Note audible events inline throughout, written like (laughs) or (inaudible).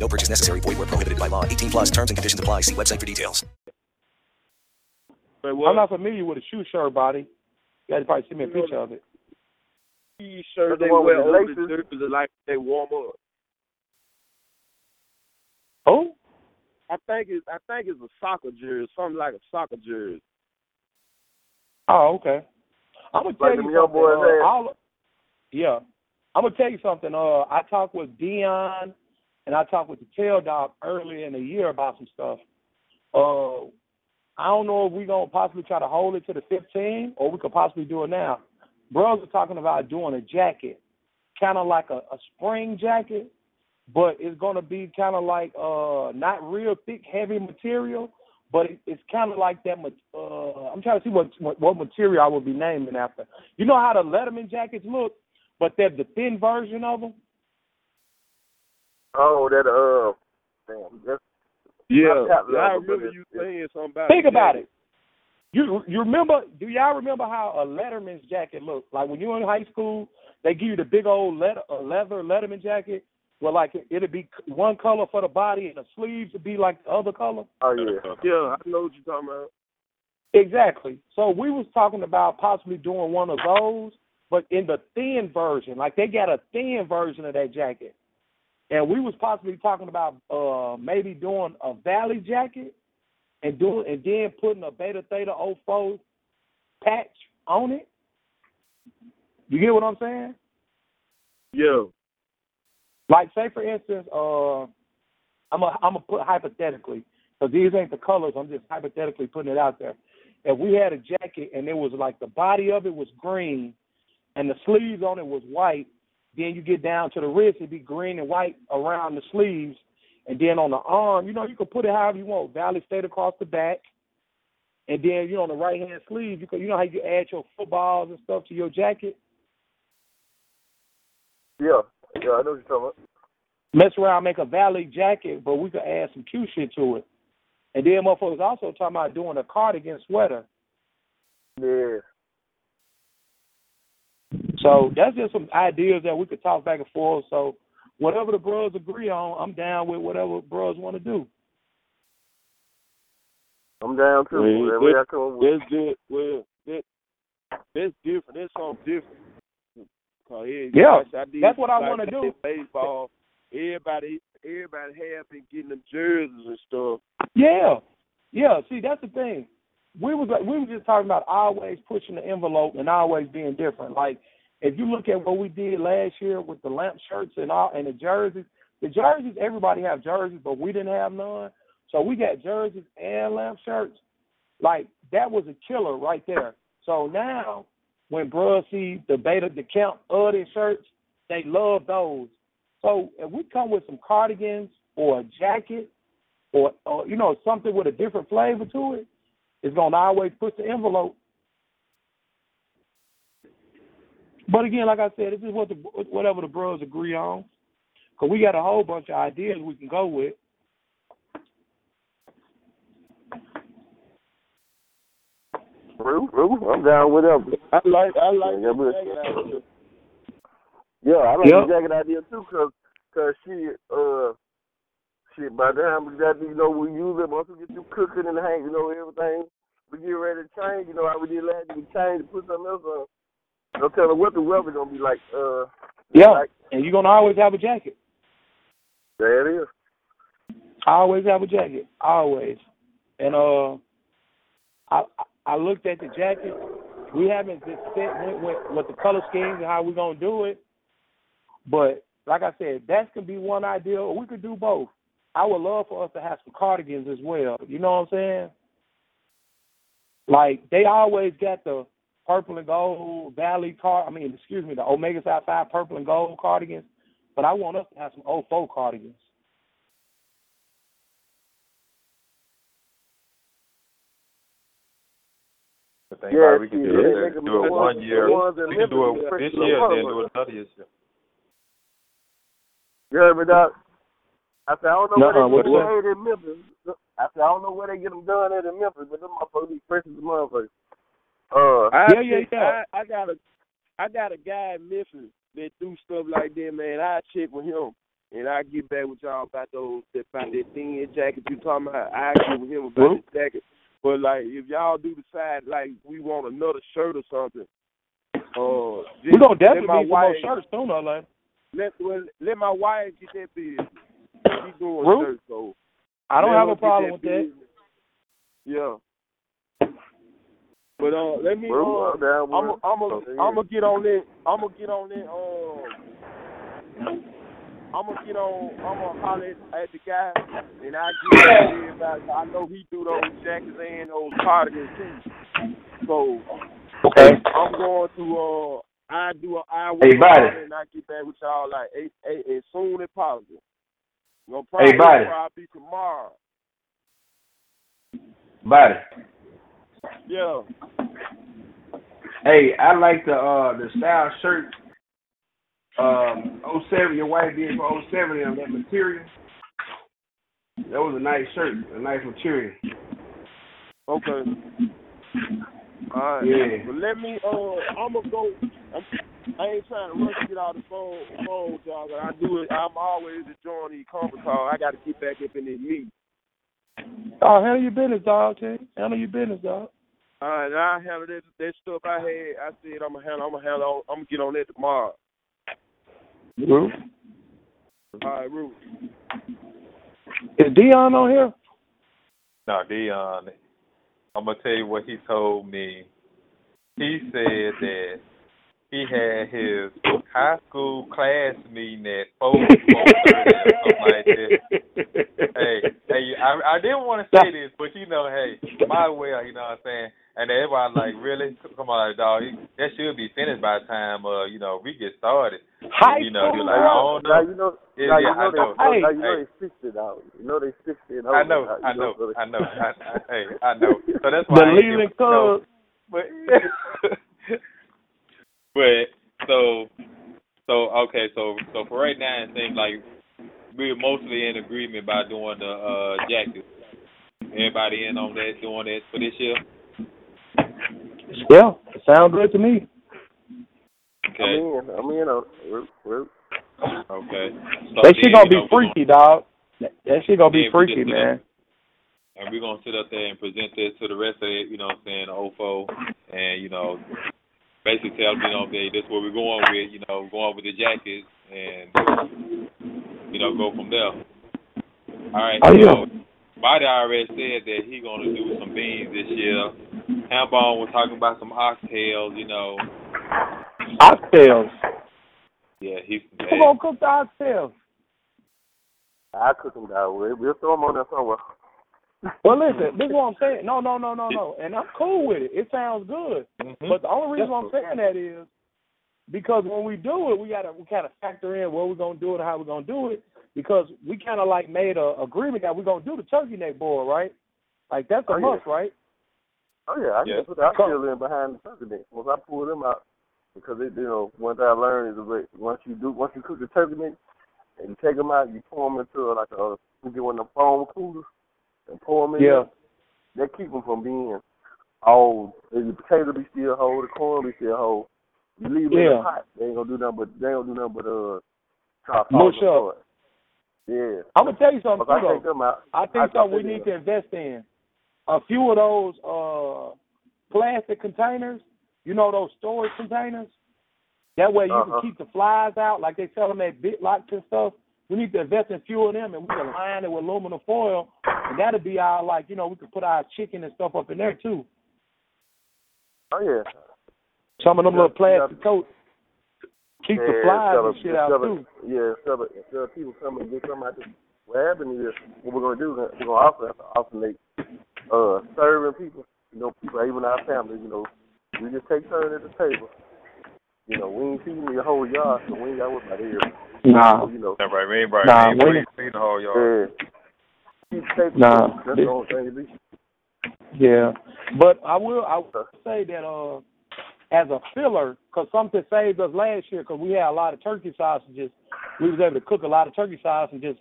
No purchase necessary. Void where prohibited by law. 18 plus terms and conditions apply. See website for details. But I'm not familiar with a shoe shirt body. You guys probably see me a picture of it. T-shirt they with wear the over the laces? jerseys like they warm up. Oh, I think it's I think it's a soccer jersey, something like a soccer jersey. oh, okay. I'm gonna tell Like you something. uh, yeah, I'm gonna tell you something. Uh, I talked with Dion and I talked with the tail dog earlier in the year about some stuff. Uh, I don't know if we're gonna possibly try to hold it to the 15 or we could possibly do it now. Bros are talking about doing a jacket, kind of like a, a spring jacket, but it's gonna be kind of like uh not real thick, heavy material, but it, it's kind of like that. Uh, I'm trying to see what, what what material I would be naming after. You know how the Letterman jackets look, but they're the thin version of them. Oh, that uh, damn, that's Yeah, yeah, I remember you saying something about Think the about jacket. it. You you remember? Do y'all remember how a Letterman's jacket looked? Like when you were in high school, they give you the big old leather, uh, leather Letterman jacket. Well, like it, it'd be one color for the body, and the sleeves would be like the other color. oh yeah. Yeah, I know what you're talking about. Exactly. So we was talking about possibly doing one of those, but in the thin version. Like they got a thin version of that jacket. And we was possibly talking about uh maybe doing a valley jacket and doing and then putting a beta theta 04 patch on it. You get what I'm saying? Yeah. Like say for instance, uh I'm a I'm gonna put hypothetically because these ain't the colors. I'm just hypothetically putting it out there. If we had a jacket and it was like the body of it was green and the sleeves on it was white, then you get down to the wrist, it'd be green and white around the sleeves, and then on the arm, you know, you can put it however you want. Valley straight across the back, and then you know on the right hand sleeve, you can you know how you add your footballs and stuff to your jacket. Yeah, yeah, I know what you're talking about. mess around, make a valley jacket, but we could add some cute shit to it. And then motherfuckers also talking about doing a cardigan sweater. Yeah. So that's just some ideas that we could talk back and forth. So whatever the bros agree on, I'm down with whatever bros want to do. I'm down too. Well, Whatever that- y'all come with. That's good. Well, that that's different. That's something different. 'Cause, yeah, Yeah, I did, that's what I like, wanna do. Baseball. Everybody, everybody have been getting them jerseys and stuff. Yeah, yeah. See, that's the thing. We was like, we were just talking about always pushing the envelope and always being different. Like if you look at what we did last year with the lamp shirts and all and the jerseys, the jerseys everybody have jerseys, but we didn't have none. So we got jerseys and lamp shirts. Like that was a killer right there. So now when bros see the beta the count of the shirts, they love those. So if we come with some cardigans or a jacket or, or you know something with a different flavor to it, it's gonna always push the envelope. But again, like I said, this is what the whatever the bros agree on, cause we got a whole bunch of ideas we can go with. Roo, Roo, I'm down with them. I like, I like Yeah, the but- jacket idea. Yeah, I like Yep. the jacket idea too, cause, cause she, uh, shit. By the time we got, you know, we use it once we get you cooking and hang, you know, everything. We get ready to change. You know how we did last year. We change and put something else on. Don't tell them what the weather gonna be like. Uh, Yeah, like and you're gonna always have a jacket. there it is. always have a jacket, always. And uh, I I looked at the jacket. We haven't just set with, with, with the color schemes and how we're gonna do it. But like I said, that could be one idea, or we could do both. I would love for us to have some cardigans as well. You know what I'm saying? Like they always got the purple and gold Valley car. I mean, excuse me, the Omega Psi Phi purple and gold cardigans. But I want us to have some 04 cardigans. I think Yeah, we can do they it, make do it ones- one year. the ones in We can do it this year, ones then do it another year. You heard me, I said, I don't know Nuh-uh, where they what's get them made in Memphis. I said, I don't know where they get them done at in Memphis, but them motherfuckers be fresh as a motherfucker. Uh, I Yeah, yeah, yeah. I, I got a I got a guy in Memphis that do stuff like that, man. I check with him and I get back with y'all about those that about that thin jacket you talking about. I get with him about Well- the jacket. But like if y'all do decide like we want another shirt or something, uh We're gonna definitely my need some more shirts sooner or later. let well, let my wife get that business. She doing Ruth? shirts, so I don't have a get problem with that. Yeah. But uh, let me. Uh, I'm with I'm. it. I'm. Gonna get on that. I'm gonna get on that. Um. I'm gonna get on. I'm gonna holler at, at the guy, and I get everybody. I know he do those jackets and those cardigans too. So Okay. I'm going to. Uh. I do a I Hey, and I get back with y'all like eight, eight, as soon as possible. Gonna probably, Hey, probably tomorrow. Buddy. Yeah. Hey, I like the uh the style shirt. Um, 07, your wife did for 07 and that material. That was a nice shirt, a nice material. Okay. All right. Yeah. But let me. Uh, I'm gonna go. I'm, I ain't trying to rush to get out the phone, phone, y'all. But I do it. I'm always enjoying these conference calls. I got to get back up in this meeting. Oh, handle your business, dog. King. Handle your business, dog. All right. I handle that, that stuff I had. I said I'm gonna handle. I'm gonna handle. I'm gonna get on that tomorrow. Ruth? All right, Ruth. Is Dion on here? No, Dion, I'm gonna tell you what he told me. He said that he had his high school class meeting at four, four thirty something like that. Hey, hey, I I didn't want to say this, but you know, hey, my way, you know what I'm saying. And everybody like, really? Come on, dog. That should be finished by the time uh, you know, we get started. High you know, school, you're like, I don't Now know. you know. Yeah, now yeah, you know I they, know. Now, Hey. you know Hey. they fixed it out. You know they fixed it. I know, out. I You know, so I know. I, I, hey, I know. (laughs) So that's The why I ain't Leland give- no, But (laughs) but so so okay, so so for right now it seems like we're mostly in agreement by doing the uh jackets. Everybody in on that doing that for this year? Yeah, sound good to me. Okay. I'm in. I'm in on. We're, we're, Okay. So that shit gonna be know, we're freaky, dog. That, that shit gonna be freaky, just- man. and we're gonna sit up there and present this to the rest of it, you know what I'm saying, the OFO and, you know, basically tell them, you know, okay, this is what we're going with, you know, going with the jackets and you know, go from there. All right, Oh, yeah. so Body already said that he gonna do some beans this year. Hambone was talking about some oxtails, you know. Oxtails. Yeah, he's Who gonna cook the oxtails? I cook them that We'll, we'll throw them on there somewhere. Well, listen, this is what I'm saying. No, no, no, no, no. And I'm cool with it. It sounds good. Mhm. But the only reason why I'm saying that is because when we do it, we gotta we kind of factor in where we're gonna do it, how we're gonna do it. Because we kind of like made a agreement that we're gonna do the turkey neck boil, right? Like that's a Oh, yeah. must, right? Oh yeah, I Yeah. can put the oxtail in behind the turkey neck. Once I pull them out, because it, you know, one thing I learned is that once you do, once you cook the turkey neck and you take them out, you pour them into like a, you get one of the foam coolers and pour them in. Yeah. That keep them from being all. The potato be still whole, the corn be still whole. You leave them in the pot, they ain't gonna do nothing but they ain't gonna do nothing but uh try to Mush. Yeah. I'm gonna tell you something too, I though. out, I I think something we need to invest in. A few of those uh plastic containers, you know those storage containers. That way you Uh-huh. can keep the flies out, like they sell them at Big Lots and stuff. We need to invest in a few of them, and we can line it with aluminum foil, and that'll be our like you know we could put our chicken and stuff up in there too. Oh yeah. Some of them Yeah, little plastic coats keep the flies and shit out instead too. of- Yeah, instead of, instead of people coming and get something out what happened is, what we're going to do, we're going to also have to alternate uh, serving people, you know, people, even our family, you know, we just take turns at the table. You know, we ain't feeding the whole yard, so we ain't got what about here. Nah, You know, That's right, we ain't right. Nah, we we- ain't seen the whole yard. yeah. Keep the table Nah. This- the only thing to do. yeah. But I will I will say that uh, as a filler, because something saved us last year, because we had a lot of turkey sausages. We was able to cook a lot of turkey sauce and just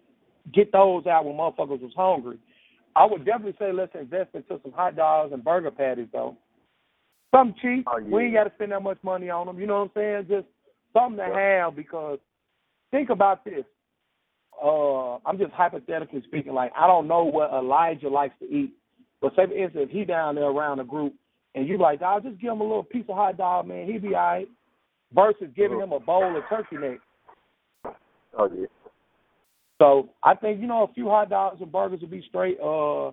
get those out when motherfuckers was hungry. I would definitely say let's invest into some hot dogs and burger patties though. Something cheap. Oh, yeah. We ain't got to spend that much money on them. You know what I'm saying? Just something to have because think about this. Uh, I'm just hypothetically speaking. Like I don't know what Elijah likes to eat, but say for instance, if he down there around a group and you like, I'll just give him a little piece of hot dog, man. He'd be alright. Versus giving him a bowl of turkey neck. Oh yeah. So I think you know a few hot dogs and burgers would be straight. Uh,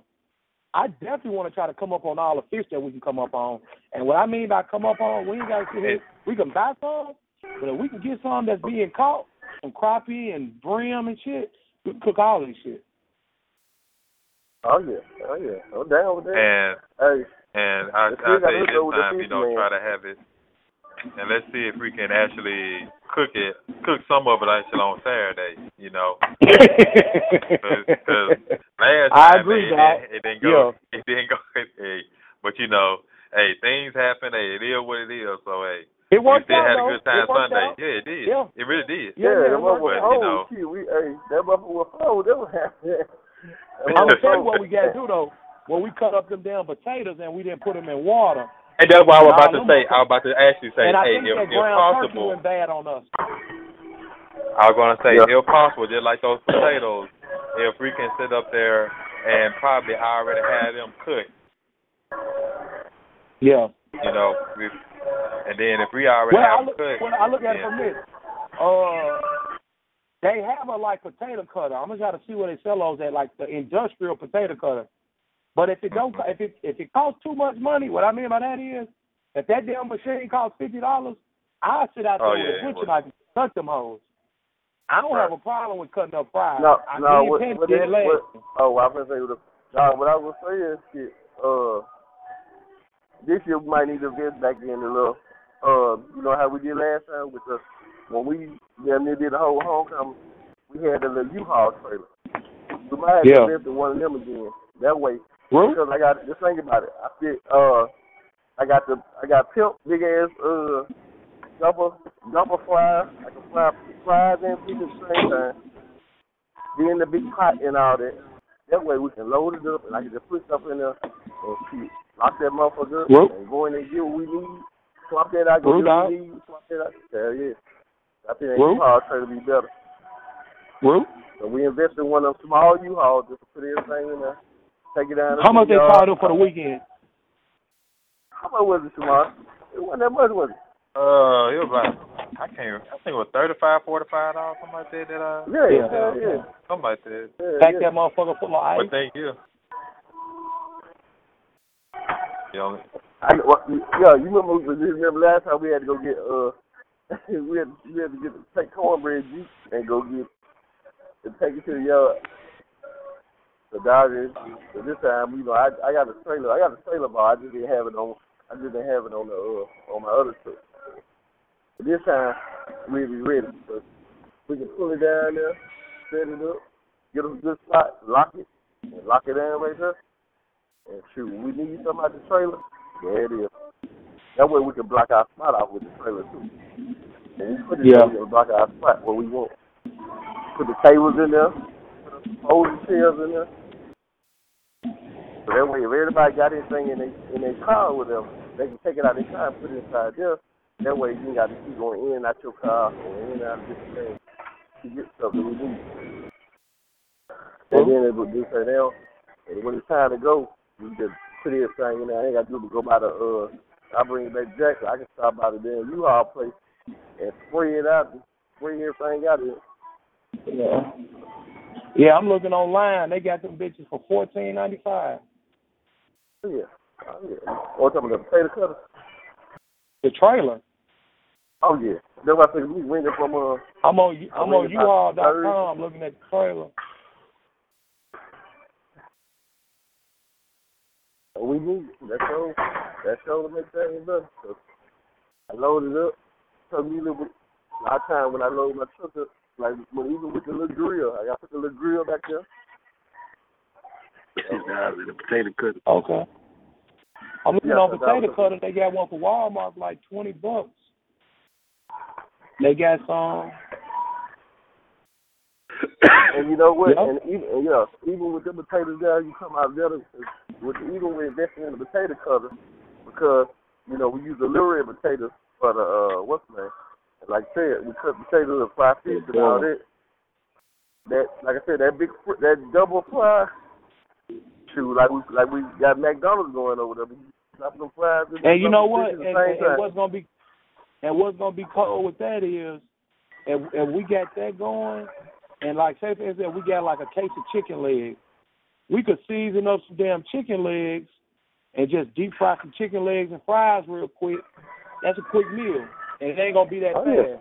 I definitely want to try to come up on all the fish that we can come up on. And what I mean by come up on, we ain't got to sit here. We can buy some, but if we can get some that's being caught, some crappie and brim and shit, we cook all this shit. Oh yeah. Oh yeah. I'm down with that. And Hey, and I I see, gotta say this time, you fish know, man. try to have it, and let's see if we can actually cook it, cook some of it actually on Saturday. You know, (laughs) because last I time agree, man, it, it didn't go, (laughs) it didn't go. (laughs) Hey, but you know, hey, things happen. Hey, it is what it is. So hey, It we worked still out had a good time Sunday. out. Yeah, it did. Yeah. It really did. Yeah, yeah, yeah, that it worked motherfucker you old. know. Shit, we hey, that motherfucker was old. That was happening. I'm gonna tell you what we gotta do though. When we cut up them damn potatoes and we didn't put them in water, And that's what I was about to say. I was about to actually say, and I hey, think if, that if ground turkey possible, went bad on us. I was gonna say, Yeah. if possible, just like those potatoes, if we can sit up there and probably already have them cooked, Yeah. You know, we, and then if we already Well, I have them look, cooked, well, I look at it then- from this. Uh, they have a like potato cutter. I'm gonna try to see where they sell those at, like the industrial potato cutter. But if it don't, if it if it costs too much money, what I mean by that is, if that damn machine costs fifty dollars, I sit out there Oh, with yeah, a butcher well- knife and cut them hoes. I don't have a problem with cutting up fries. No, I no, need what, pens what, get that, what, oh, I was gonna say, what, no, what I was saying, shit, uh, this year we might need to invest back in a little, uh, you know how we did last time with the, when we damn near did the whole homecoming, we had the little U-Haul trailer. We might have Yeah. to invest in one of them again. That way, Root? because I got, just think about it, I fit, uh, I got the, I got pimp, big ass, uh, double, double fries, I can fry fries and fish at the same time then the big pot and all that. That way we can load it up and I can just put stuff in there and shit. Lock that motherfucker up Whoop. and go in and get what we need. Swap that out, go Whoop, get what dog. we need, swap that out. Hell yeah. I think that Whoop. U-Haul trailer be better. Root? So we invest in one of them small U-Hauls just to put everything in there. Take it down. How much they yard. charge them for the weekend? How much was it, Shamar? It wasn't that much, was it? uh, it was like I can't. I think it was thirty five, forty five dollars, something like that. That uh, Yeah, Yeah. yeah, yeah. something like that. yeah, Pack yeah. that motherfucker full of ice. But thank you. You know, I, well, yeah, you remember, you remember last time we had to go get uh (laughs) we had we had to get take cornbread juice and go get and take it to the yard. The Dodgers. So this time, you know, I I got a trailer. I got a trailer bar. I just didn't have it on. I just didn't have it on the uh, on my other truck. But this time, we'll be ready. So we can pull it down there, set it up, get a good spot, lock it, and lock it down right there. And shoot, we need something out the trailer, there it is. That way we can block our spot off with the trailer too. And put it Yeah. there and block our spot where we want. Put the tables in there, put the folding chairs in there. So that way if everybody got anything in their in their car with them, they can take it out of their car and put it inside there. That way you ain't got to keep going in and out your car or in and out of different things to get stuff that we need. And then it would do say now, and when it's time to go, we just put everything in there. I ain't got to do but go by the uh I bring it back Jackson. I can stop by the damn U-Haul place and spray it out, spray everything out of it. Yeah. Yeah, I'm looking online. They got them bitches for fourteen ninety five. Oh, yeah. Oh, yeah. Or talking about the potato cutter. The trailer. Oh, yeah. That's why I said we went from, uh, I'm on I'm on U-Haul.com looking at the trailer. We need it. That's all. That's all to make things better. So I loaded up. Took me a little bit, a lot of time when I load my truck up, like when even with the little grill, I got to put the little grill back there. the potato cutter. Okay. I'm looking Yeah, on potato cutter. They got one for Walmart like twenty bucks. They got some. (coughs) And you know what? Yeah. And even and, yeah, even with the potatoes there, you come out better with even with investing in the potato cutter because you know we use the Lurie potatoes for the uh what's the name? And like I said, we cut potatoes and fry fish and all that. That like I said, that big that double fry. Shoot, like we like we got McDonald's going over there. Them fries in And you know what? And, at the same and, and what's gonna be and what's gonna be cold with that is if if we got that going and like say for instance we got like a case of chicken legs, we could season up some damn chicken legs and just deep fry some chicken legs and fries real quick. That's a quick meal. And it ain't gonna be that Oh, yeah. bad.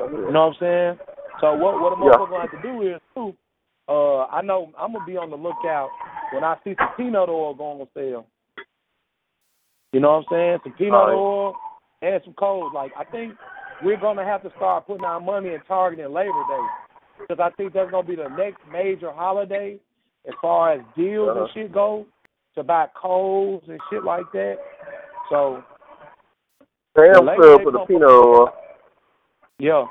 Oh, yeah. You know what I'm saying? So what what a Yeah. motherfucker gonna have to do is too, uh I know I'm gonna be on the lookout when I see some peanut oil going on sale. You know what I'm saying? Some peanut Alright. oil and some coals. Like I think we're gonna have to start putting our money and Labor Day because I think that's gonna be the next major holiday as far as deals and Uh-huh. shit go to buy coals and shit like that. So sub Day for the peanut oil. Yeah.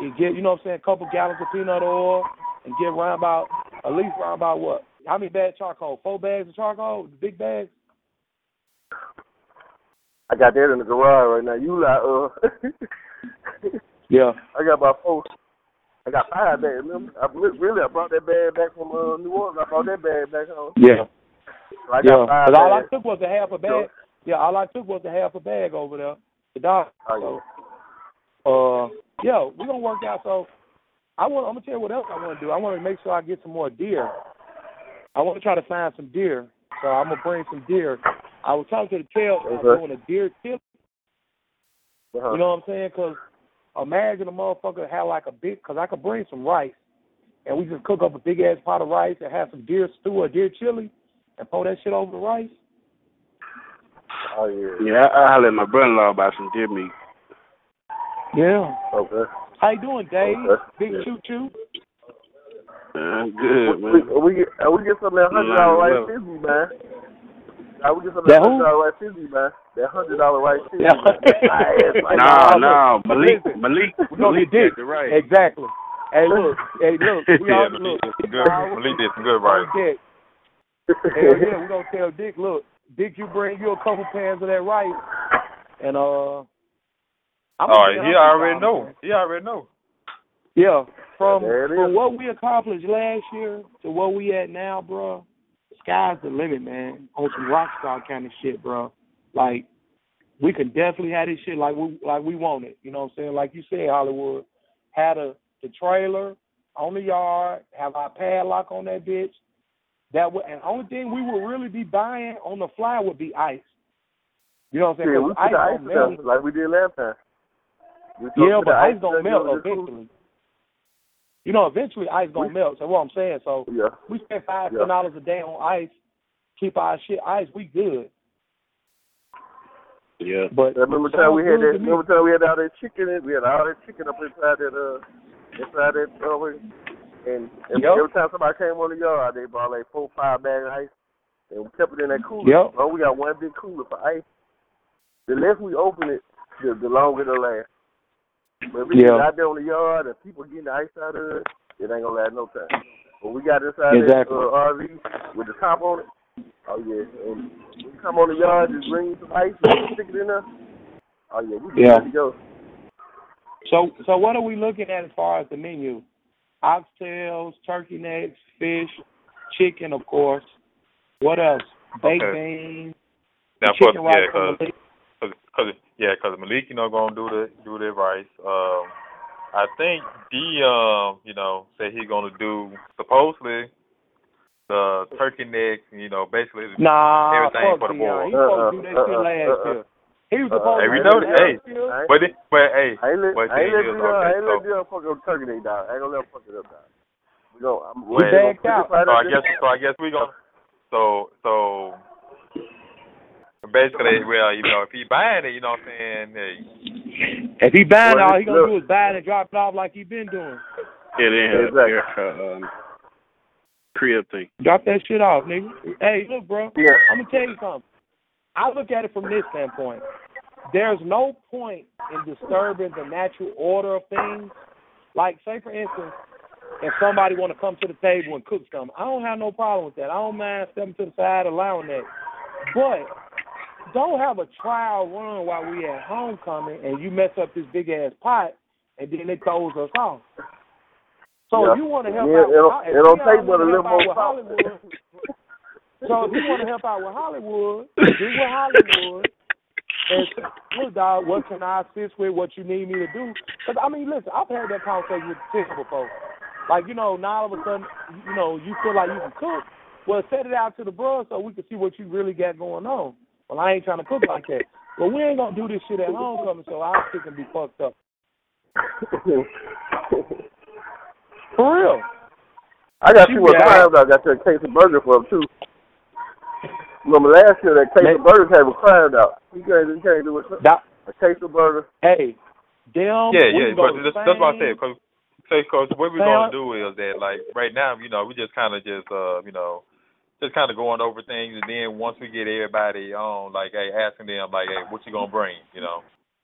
You get, you know what I'm saying, a couple gallons of peanut oil and get around about, at least around about what? How many bags of charcoal? Four bags of charcoal? Big bags? I got that in the garage right now. You like uh (laughs) Yeah. I got about four. I got five bags. Remember? I, really, I brought that bag back from uh, New Orleans. I brought that bag back home. Yeah. So I got Yeah. five Because all I took was a half a bag. Yeah, all I took was a half a bag over there. The dog. Oh, Uh, yeah, we're gonna work out. So, I want. I'm gonna tell you what else I want to do. I want to make sure I get some more deer. I want to try to find some deer. So I'm gonna bring some deer. I was talking to the tail. I'm Okay. doing a deer chili. yeah. Uh-huh. You know what I'm saying? 'Cause imagine a motherfucker had like a big, because I could bring some rice, and we just cook up a big ass pot of rice and have some deer stew or deer chili, and pour that shit over the rice. oh yeah. Yeah, I, I hollered at my brother-in-law about some deer meat. Yeah. Okay. How you doing, Dave? Okay. Big Yeah. choo choo. Uh, good, we, man. we get uh, we get some of that hundred dollar Yeah, rice man. Uh, we get some of That that hundred dollar rice fizzy, man. That hundred dollar rice fizzy. (laughs) Yeah. man. No, (laughs) Nah, no, look, Malik, Malik, Malik get dick. got the right. Exactly. Hey, look. Hey, look. We (laughs) yeah, all Malik look. did some good. Malik did some good right. Dick. Hell yeah, we gonna tell Dick. Look, Dick, you bring you a couple pans of that rice, and uh. I'm Oh, gonna he already know. man. He already know. Yeah, from from is. what we accomplished last year to where we at now, bro. Sky's the limit, man. On some rock star kind of shit, bro. Like we can definitely have this shit like we like we want it. You know what I'm saying? Like you said, Hollywood had a the trailer on the yard, have our padlock on that bitch. That would, and only thing we would really be buying on the fly would be ice. You know what I'm saying? Yeah, we ice ice melt. like we did last time. Yeah, but ice gonna down, melt eventually. You know, eventually ice gonna We- melt. So what I'm saying, so Yeah. we spend five Yeah. ten dollars a day on ice, keep our shit ice, we good. Yeah. But I remember the time we had that. good to me. Remember time we had all that chicken. in- We had all that chicken up inside that uh inside that we- and, and Yep. every time somebody came on the yard, they brought like four five bags of ice and we kept it in that cooler. Yep. Oh, we got one big cooler for ice. The less we open it, the, the longer it'll last. But if we Yeah. get out there on the yard and people getting the ice out of it, it ain't gonna last no time. But we got inside Exactly. that uh, RV with the top on it. Oh yeah, and we come on the yard, just bring some ice and stick it in there. Oh yeah, we Yeah. ready to go. so so what are we looking at as far as the menu? Oxtails, turkey necks, fish, chicken, of course. What else? Baked Okay. beans, Now, chicken course, rice yeah, from cause, Malik. cause, cause, yeah, cause Malik, you know, gonna do the do the rice. Um, I think D, um, you know, said he gonna do supposedly the turkey necks. You know, basically. Nah, Everything for the Dion. boys. He supposed to do that shit last year. He was supposed Hey, to we do know that that- hey. last year. I ain't, But it, but hey, I ain't let, but I ain't thing let is, Dion, I okay, ain't let so- fuck up turkey day, dog. I ain't gonna let him fuck it up, dog. We gonna, I'm, We we gonna backed put out. this So I guess so I guess we gonna so so basically well you know if he buying it you know what I'm saying hey, If he buying Well, all he gonna look. do is buy it and drop it off like he been doing. Yeah, they Exactly. uh, um, crib thing. Drop that shit off, nigga. Hey, look, bro. Yeah. I'm gonna tell you something. I look at it from this standpoint. There's no point in disturbing the natural order of things. Like, say for instance, if somebody want to come to the table and cook something, I don't have no problem with that. I don't mind stepping to the side, allowing that. But don't have a trial run while we at homecoming and you mess up this big ass pot and then it throws us off. So Yeah. if you want to help Yeah, out, it don't- with, it don't take but a little more. Hollywood, (laughs) so if you want to help out with Hollywood, do with Hollywood. And say, look, dog, what can I assist with? What you need me to do? Because I mean, listen, I've had that conversation with Tim before. Like you know, now all of a sudden, you know, you feel like you can cook. Well, set it out to the bros so we can see what you really got going on. Well, I ain't trying to cook like that. But we ain't gonna do this shit at homecoming, so our shit can be fucked up. (laughs) For real. I got two more Yeah. crabs. I got you a case of burger for him too. Remember last year that case of Man. burger came with crabs out. You can't, you can't do it. Doc, A case of burger. hey, them. Yeah, we yeah, but that's, that's what I Spain. said. Cause, cause what we're gonna do is that, like, right now, you know, we just kind of just, uh, you know, just kind of going over things, and then once we get everybody on, like, hey, asking them, like, hey, what you gonna bring, you know,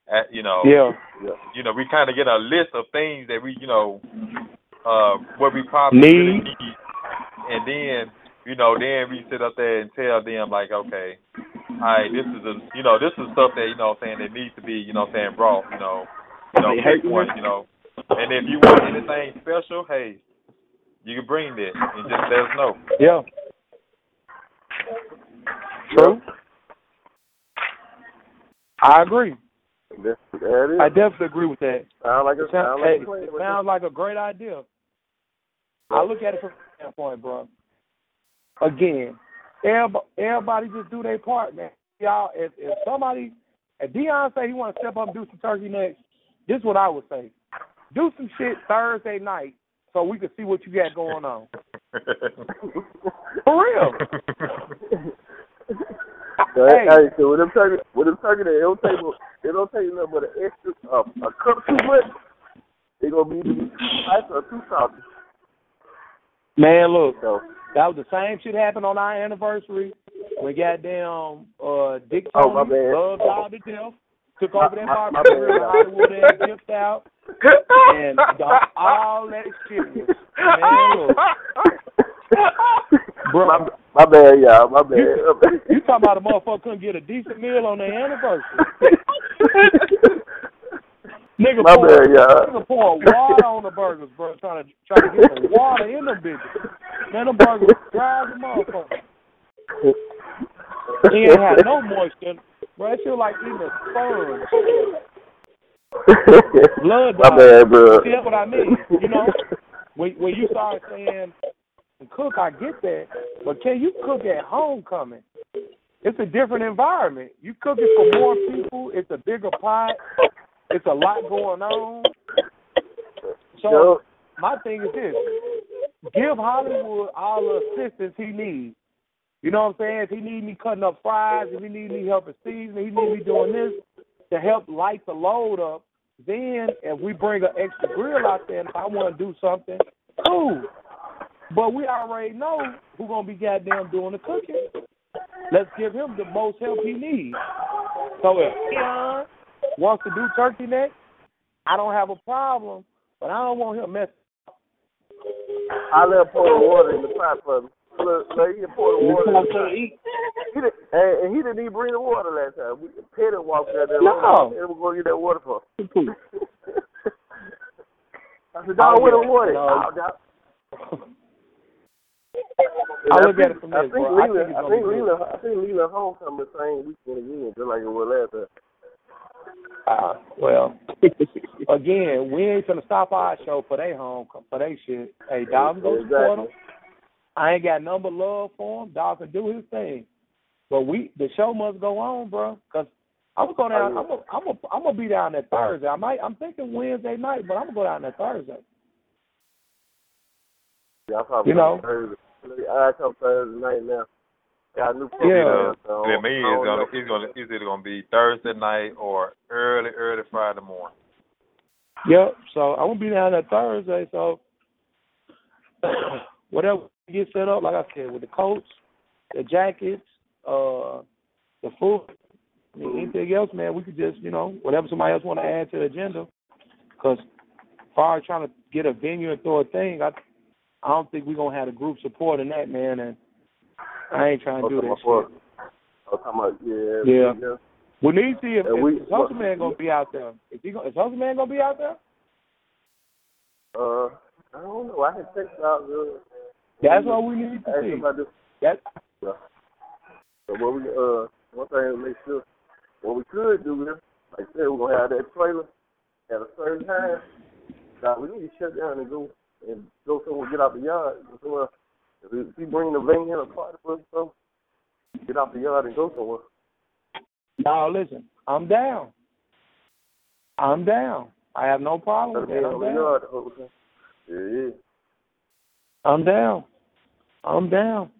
At, you know, Yeah. yeah, you know, we kind of get a list of things that we, you know, uh, what we probably Need. need, and then, you know, then we sit up there and tell them like, okay, all right, this is a, you know, this is stuff that you know, I'm saying that needs to be, you know, I'm saying brought, you know, you know, pick one, you know, and if you want anything special, hey, you can bring that and just let us know. Yeah. True. I agree. That is. I definitely agree with that. sound like a It, sound, sound like hey, it sounds like a great idea. I look at it from that standpoint, bro. Again, everybody, everybody just do their part, man. Y'all, if, if somebody, if Dion say he want to step up and do some turkey next, this is what I would say. Do some shit Thursday night so we can see what you got going on. (laughs) For real. So, Hey. hey, so with them turkey, with them turkey, they don't take, they don't take nothing but an extra, uh, a cup too much. They gonna be too spicy or too salty. Man, look, So, that was the same shit happened on our anniversary. We goddamn uh Dick Oh, my Tony, bad. loved y'all to death, took over that barbecue in. Hollywood and dipped out, (laughs) and all that shit. Man, look, bro, my, my bad, y'all. My bad. you talking about a motherfucker couldn't get a decent meal on their anniversary? (laughs) Nigga My pour, bad, y'all. nigga pour water on the burgers, bro, trying to trying to get some water in them bitches. Man, them burgers dry as a motherfucker. He ain't had no moisture. Bro, that shit like eating a sponge. (laughs) Blood My bad, bro. See, that's what I mean. You know, when when you start saying cook, I get that, but can you cook at homecoming? It's a different environment. You cook it for more people. It's a bigger pot. It's a lot going on. So my thing is this: give Hollywood all the assistance he needs. You know what I'm saying? If he need me cutting up fries, if he need me helping season, he need me doing this to help light the load up. Then if we bring an extra grill out there, and if I want to do something, cool. But we already know who's gonna be goddamn doing the cooking. Let's give him the most help he needs. So if Keon wants to do turkey neck, I don't have a problem, but I don't want him messing. I let him pour the water in the pot for me. Look, let him pour the water. in the. He didn't, and, and he didn't even bring the water last time. We Petty walked out there. No. And we're going to get that water for. him. (laughs) I said, dog, where the water? (laughs) I look at it from this. I think it's I think. Leland, I think Leland homecoming same weekend again, just like it was last time. Uh, well, (laughs) again, we ain't gonna stop our show for they home for they shit. Hey, dog, go support him. I ain't got number love for him. Dog can do his thing, but we the show must go on, bro. Cause I'm gonna go down. Oh. I'm gonna I'm gonna I'm gonna be down there Thursday. I might. I'm thinking Wednesday night, but I'm gonna go down there Thursday. Yeah, I probably You know. Thursday. I come Thursday night now. Got a new Yeah. program, so Yeah, me is gonna know. it's gonna it's either gonna be Thursday night or early early Friday morning. Yep. So I'm gonna be down there Thursday. So (coughs) whatever get set up, like I said, with the coats, the jackets, uh, the food, anything else, man, we could just, you know, whatever somebody else want to add to the agenda. Because far as trying to get a venue and throw a thing, I, I don't think we're gonna have the group support in that, man. And I ain't trying to do that shit. I was talking about yeah, Yeah. yeah. We need to see if, if, we- Hustle Man gonna be out there. Is he gonna, is Hustle Man gonna be out there? Uh, I don't know. I can had checked out. Uh, That's what we need to see. about this. That So what we uh one thing to make sure what we could do is like I said we're gonna have that trailer at a certain time. Now we need to shut down and go and go somewhere, get out the yard. Go somewhere. If we bring the van or party for us, so get out the yard and go somewhere. now listen, I'm down. I'm down. I have no problem with that. I'm down. yard. thing. Yeah, yeah. I'm down. I'm down.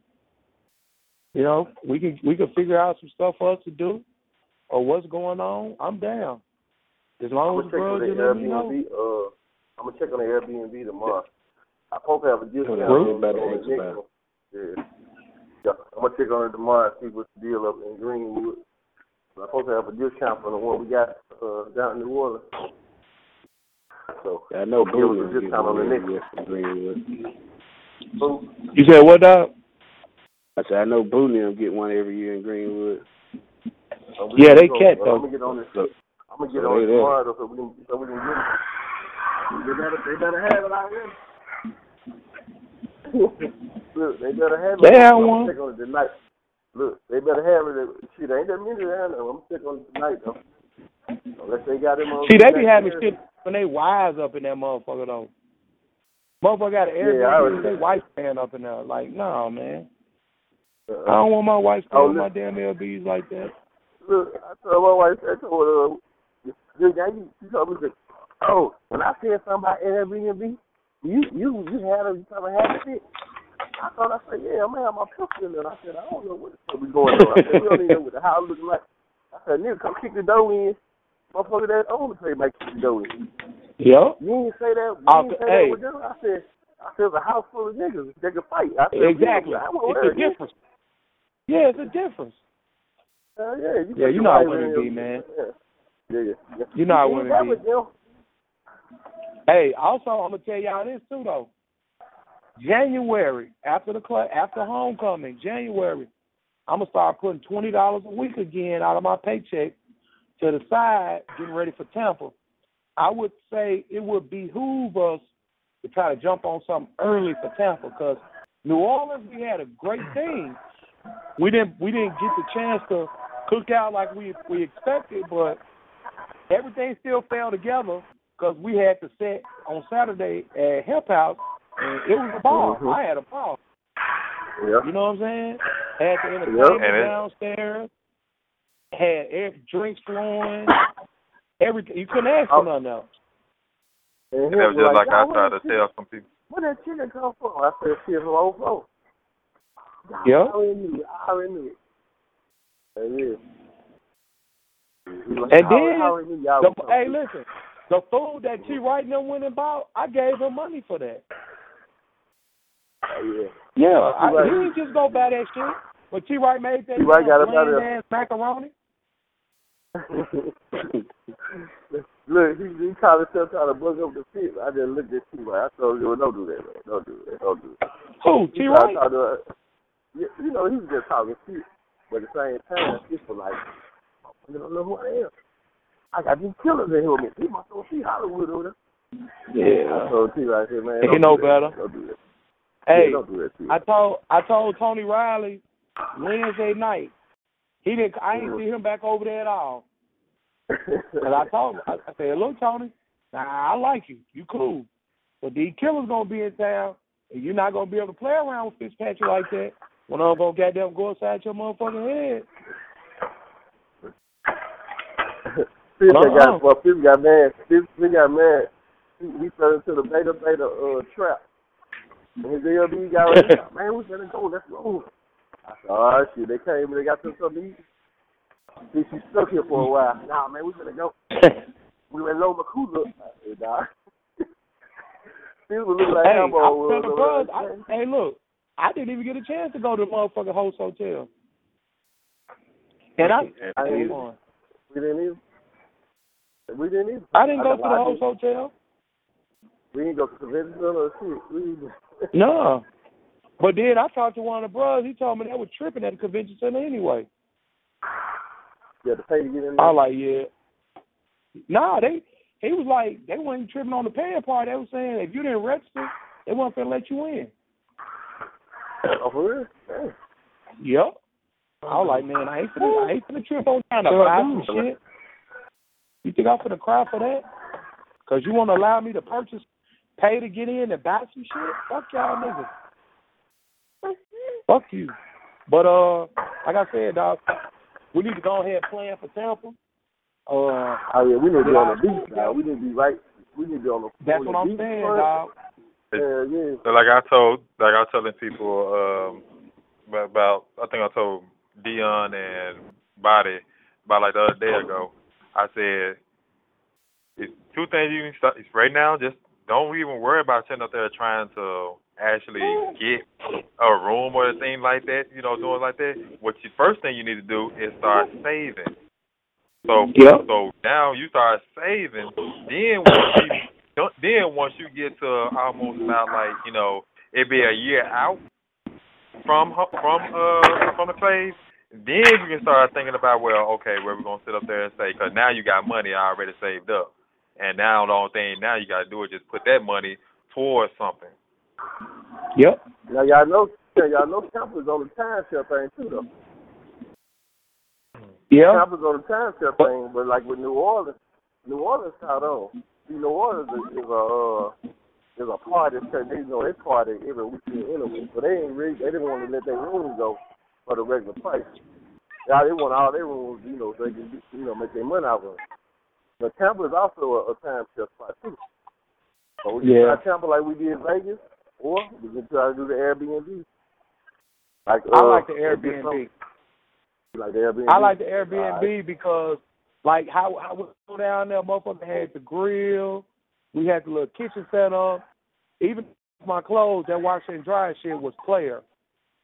You know, we can we can figure out some stuff for us to do or what's going on. I'm down. As long as gonna check on girls the just let me know. Uh, I'm gonna check on the Airbnb tomorrow. I hope I have a discount. Group? on- Better on the ask next about one. Yeah. Yeah, I'm gonna check on it tomorrow and see what's the deal up in Greenwood. I'm supposed to have a discount for the one we got uh, down in New Orleans. So I know Give us a Boone is discount on the next one. Greenwood. so You said what dog? I said I know Boone them get one every year in Greenwood. uh, Yeah, they go. catch Uh, though. I'm gonna get on this. So, I'm gonna get so on they it tomorrow so we can so we can get it. They better they better have it out here. Look, they better have it. They have I'm one. gonna on it tonight. Look, they better have it. Shit, ain't that many down there. I'm check on it tonight though. Unless they got them on. See, they be having shit when they wives up in that motherfucker though. Motherfucker got an Yeah, I Airbnb already- wife stand up in there. Like, no, man. I Uh, don't want my wife Oh, staying my damn LBs like that. look, I told my wife, I told her, uh, the guy, she told me, oh, when I said something about Airbnb, you you you had a you probably had shit. I thought I said, yeah, I'm gonna have my pistol in there. I said, I don't know what the fuck is going on. I said, we don't even know what the house looking like. I said, nigga, come kick the door in. Motherfucker that own the place might kick the door in. Yep. You didn't say that. You Oh, didn't say hey. that with them. I said, I said, a house full of niggas. They can fight. I said, Exactly. I It's a difference. Yeah, it's a difference. Uh, yeah, you Yeah, you know how women be, man. Yeah, yeah, yeah. You know how women be. them. Hey, also I'm gonna tell y'all this too though. January after the cl- after homecoming, January, I'm gonna start putting twenty dollars a week again out of my paycheck to the side, getting ready for Tampa. I would say it would behoove us to try to jump on something early for Tampa because New Orleans we had a great team. We didn't we didn't get the chance to cook out like we we expected, but everything still fell together because we had to set on Saturday at Hemp House, and it was a ball. Mhm. I had a ball. Yeah. You know what I'm saying? Had the Yep. entertainment And it- downstairs, had air, drinks flowing, everything. You couldn't ask Oh. for nothing else. And And that was just like I "Y'all, try where to tell some people. Where that chicken come from? I said, shit, from old folks. Yeah. I already knew it. I already knew it. It is. And then, I already knew The, hey, listen, the food that T. Wright and them went and bought, I gave him money for that. Oh, yeah. Yeah, T. I, Wright- he didn't just go buy that shit. But T. Wright made that T. Wright got up out of bland ass macaroni. (laughs) Look, he, he called himself trying to bug up the fit. I just looked at T. Wright. I told him, don't do that, man. Don't do that. Don't do that. Who? He T. tried to Wright? talk to her. Yeah, you know, he was just talking shit. But at the same time, it's for like, you don't know who I am. I got these killers in here with me. He must go see Hollywood over there. I Yeah. told T. Wright, I said, man, He know do better. Don't do that. Hey, yeah, don't do that, T. I told I told Tony Riley Wednesday night. He didn't. I ain't see him back over there at all. And I told him, I, I said, look, Tony, nah, I like you. You cool. But these killers gonna be in town, and you're not gonna be able to play around with Fitzpatrick like that. When I'm gonna goddamn go inside your motherfucking head. Fifth Uh-uh. got well, Fifth got mad. Fifth, Fifth got mad. He, he fell into the beta beta uh trap. And his LB got ready. Man, we better go. Let's go. I said, oh shit, they came and they got some something to eat. See, she stuck here for a while. Nah, man, we better go. (laughs) We went low Makuza. I said, nah. (laughs) Fifth was looking like hey, Hambo I was tell the over brothers. I, hey, look, I didn't even get a chance to go to the motherfucking host hotel. And I, I Come didn't, on. we didn't even. We didn't even. I didn't go to the host hotel. We didn't go to the convention center or shit. We. (laughs) No. But then I talked to one of the brothers. He told me they were tripping at the convention center anyway. Yeah, had to pay to get in I there. was like, yeah. Nah, they he was like they weren't even tripping on the paying part. They were saying if you didn't register, they weren't gonna let you in. Oh, for real? Damn. Yep. I was like, man, I ain't finna, I ain't finna trip on down to buy some shit. You think I'm finna cry for that? Cause you want to allow me to purchase, pay to get in and buy some shit? Fuck y'all niggas. Fuck you. But uh, like I said, dog, we need to go ahead and plan for Tampa. Uh, Oh yeah, we need to be on the beach now. We need to be right. We need to be on the. that's on what the I'm beach saying, front. dog. Yeah, yeah. So like I told, like I was telling people um, about, about, I think I told Dion and Body about like the other day ago. I said, it's two things you can start. It's right now, just don't even worry about sitting up there trying to actually get a room or a thing like that. You know, doing like that. What you first thing you need to do is start saving. So Yep. so now you start saving. Then once you then once you get to almost about like you know it be a year out from from uh from the phase, then you can start thinking about well okay where we're gonna sit up there and say because now you got money already saved up, and now the only thing now you got to do is just put that money towards something. Yep. Now y'all know, yeah, y'all know Tampa's on the timeshare thing too, though. Yeah. Tampa's on the timeshare thing, but like with New Orleans, New Orleans out on. See, New Orleans is, is a uh, is a party. Cause they know they party every weekend anyway, so they ain't really, they didn't want to let their rooms go for the regular price. Yeah, they want all their rooms, you know, so they can you know make their money out of it. But Tampa is also a, a timeshare spot too. So we can Yeah. try Tampa like we did in Vegas, or we can try to do the Airbnb. Like I uh, like the Airbnb. Like the Airbnb. I like the Airbnb because, like, how how we go down there, motherfucker had the grill, we had the little kitchen set up. Even my clothes, that wash and dry shit was player.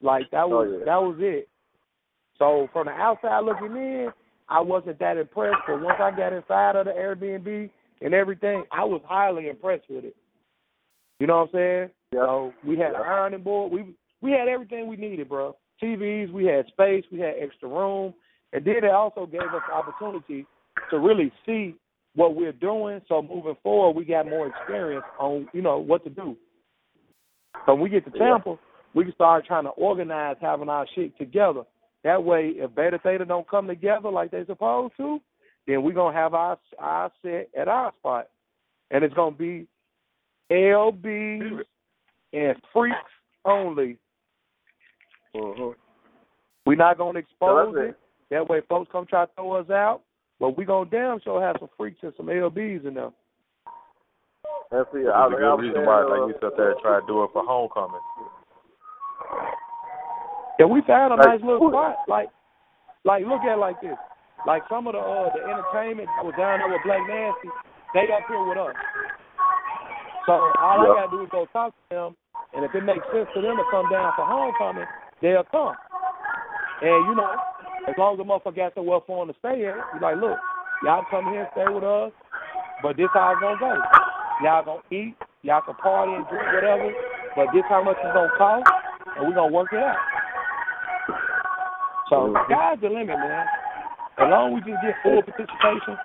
Like that oh, was Oh, yeah. that was it. So from the outside looking in, I wasn't that impressed. But once I got inside of the Airbnb and everything, I was highly impressed with it. You know what I'm saying? Yeah. So we had an ironing board. We we had everything we needed, bro. TVs, we had space, we had extra room, and then it also gave us the opportunity to really see what we're doing. So moving forward, we got more experience on you know what to do. So when we get to. Tampa, we can start trying to organize having our shit together. That way, if Beta Theta don't come together like they supposed to, then we're gonna have our our set at our spot, and it's gonna be LBs and freaks only. hmm We're not gonna expose it. it. That way, folks come try to throw us out, but we gonna damn sure have some freaks and some LBs in there. That's it. There's I, a good reason saying, why uh, like we sit there and try to do it for homecoming. Yeah, we found a Like, nice little spot. Like, like look at it like this. Like some of the uh, the entertainment that was down there with Black Nasty, they up here with us. So all Yeah. I gotta do is go talk to them, and if it makes sense for them to come down for homecoming, they'll come. And you know, as long as the motherfucker got somewhere for them to stay at, you like, look, y'all come here and stay with us, but this how it's gonna go. Y'all gonna eat, y'all can party and drink whatever, but this how much it's gonna cost, and we're gonna work it out. So Mhm. sky's the limit, man. As long as we just get full participation.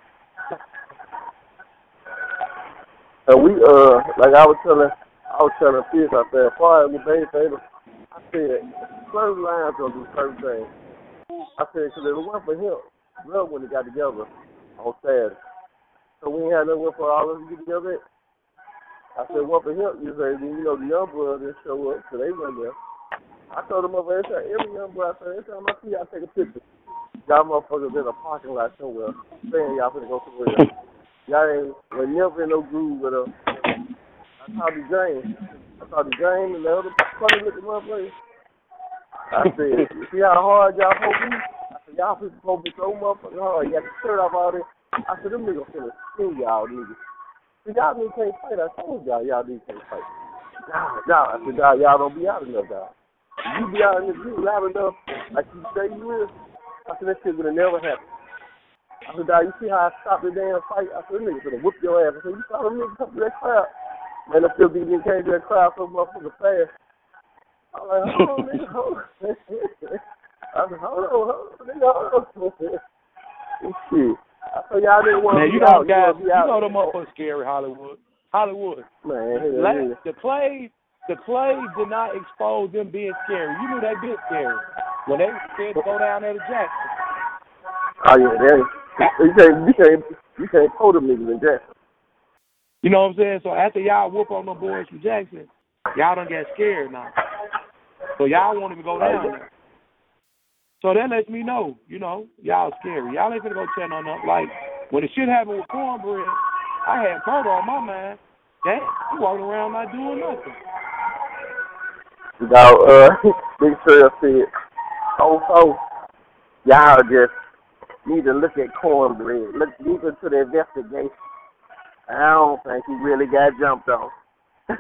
And we uh, like I was telling, I was telling Fish out there, as with Beta Theta, I said certain lines gonna do certain things. I said because it was for him, love when they got together on Saturday. So we ain't had nothing for all of us to get together. I said one for him. You say you know the young boys didn't show up, so they went there. I told them over every time, every young boy, I said every time I see y'all take a picture, y'all motherfuckers in a parking lot somewhere, saying y'all finna go somewhere. Y'all ain't was never in no groove with us. I talked to James. I talked to James and the other funny looking motherfuckers. I said, see how hard y'all to? I said, y'all supposed to be so motherfucking hard. You got the shirt off all this. I said, them niggas finna sting y'all niggas. See, y'all niggas can't fight. I told y'all, y'all niggas can't fight. Nah, nah. I said, y'all don't be out enough, y'all. You be out in the group loud enough, like you say you will. I said, that shit would have never happened. I said, dog, you see how I stopped the damn fight? I said, nigga gonna whoop your ass. I said, you saw them niggas come to that crowd. Man, I still be getting came to that crowd so motherfucker fast. I'm like, hold on, nigga, hold on. (laughs) I said, hold on, hold on, nigga, hold on. (laughs) shit. I said, y'all didn't want to Man, you know out. guys, you, you know them motherfuckers scary Hollywood. Hollywood. Man, hell La- yeah. the Clays, the Clays did not expose them being scary. You knew they been scary when they said to go down there to Jackson. Oh yeah, that is. You can't, you can't, you can't pull them niggas in Jackson. You know what I'm saying? So after y'all whoop on them boys from Jackson, y'all don't get scared now. So y'all want him to go oh, down there. So that lets me know, you know, y'all scary. Y'all ain't gonna go check on them. Like when the shit happened with cornbread, I had Carter on my mind. That you walking around not doing nothing. Now, uh, Big Trail said, oh, so y'all just need to look at cornbread. Look deep into the investigation. I don't think he really got jumped on. (laughs)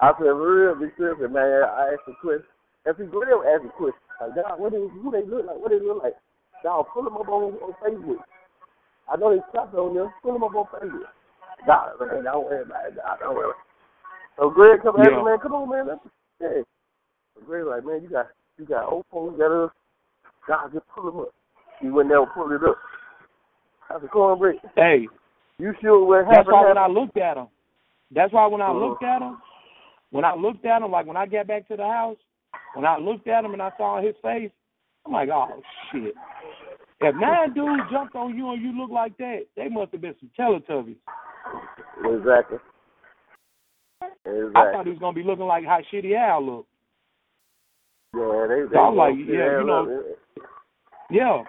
I said, real, Trail said, man, I asked a question. If he Glenn asked a question, like, dog, what they, who they look like? What they look like? Dog, pull them up on, on Facebook. I know they stopped on them. Pull them up on Facebook. Dog, man, don't worry about it, dog. Don't worry about it. So Greg come Yeah. man, come on, man. Let's, yeah. So Greg like, man, you got you got old phone, you got us. God, just pull him up. He would never pull it up. I said, cornbread. Hey, You sure what That's happened? why when I looked at him, that's why when I Mhm. looked at him, when I looked at him, like when I got back to the house, when I looked at him and I saw his face, I'm like, oh shit. If nine dudes jumped on you and you look like that, they must have been some Teletubbies. Exactly. Exactly. I thought he was gonna be looking like how Shitty Al looked. yeah, they. they So I'm like, yeah, you know-. Yeah.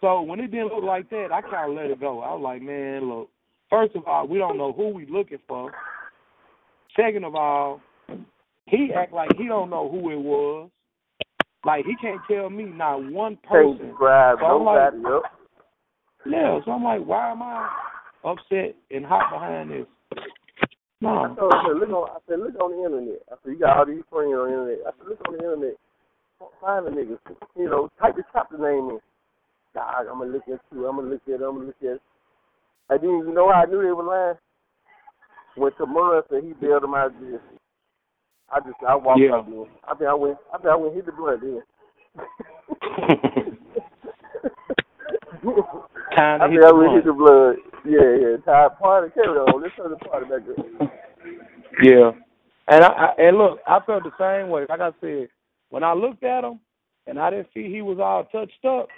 So when it didn't look like that, I kind of let it go. I was like, man, look. First of all, we don't know who we looking for. Second of all, he act like he don't know who it was. Like he can't tell me not one person. describe So I'm like- nobody up. Yeah, so I'm like, why am I upset and hot behind this? I told him, I said, look on, I said, look on the internet. I said, you got all these friends on the internet. I said, look on the internet. Find the niggas. You know, type the chapter name in. God, I'm gonna look at you. I'm gonna look at. I'm gonna look at. I didn't even know how I knew they were lying. Went to Murray and he bailed them out this. I just I walked Yeah. out there. I think I went. I think I went hit the blunt then. (laughs) (laughs) Time to I hit think I the went hit the blood. Yeah, yeah. Time party. Carry on. Let's turn the party back up. Yeah. And I, I and look, I felt the same way. Like I said, when I looked at him and I didn't see he was all touched up,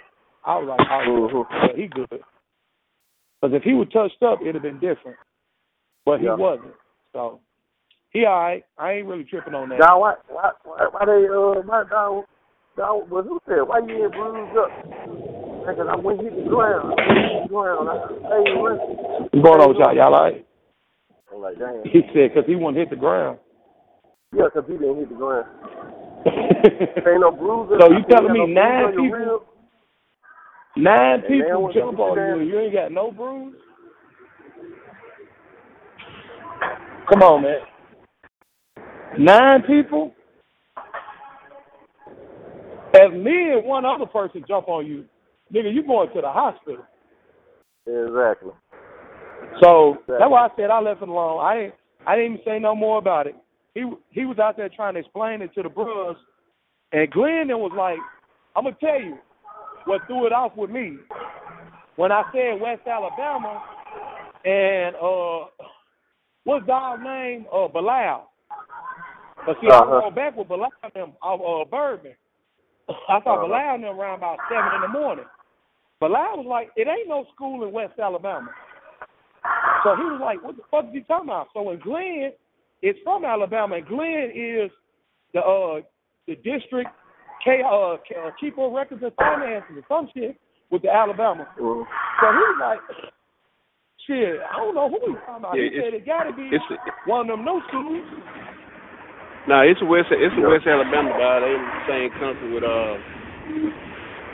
I was like, oh, Mhm. yeah, he good. Because if he was touched up, it'd have been different. But he Yeah. wasn't. So he all right. I ain't really tripping on that. Now, why, why, why, why they, uh, why down, down, but who said, why you ain't bruised up? Because I went hit the ground. Hit the ground. I running. What's going on with y'all? Y'all all right? I'm like, damn. He said because he wouldn't hit the ground. Yeah, because he didn't hit the ground. (laughs) Ain't no bruises. So you telling me no nine bruise on your people- Nine man, people jump on you and you ain't got no bruise? Come on, man. Nine people? As me and one other person jump on you, nigga, you going to the hospital. Exactly. So that's why I said I left it alone. I didn't I didn't even say no more about it. He he was out there trying to explain it to the bros, and Glenn then was like, "I'm gonna tell you what threw it off with me when I said West Alabama and uh, what's dog's name? Uh, Bilal. But see, I Uh-huh. was going back with Bilal and them off uh, Bourbon. (laughs) I thought Uh-huh. Bilal and them around about seven in the morning. Bilal was like, "It ain't no school in West Alabama." So he was like, "What the fuck is he talking about?" So when Glenn is from Alabama, and Glenn is the uh the district K, uh, K, uh, keeper of records and finances or some shit with the Alabama. Mm. So he was like, "Shit, I don't know who he's talking about." Yeah, he said it got to be It's one of them new schools. no, it's West. It's a West Alabama guy. They in the same country with uh,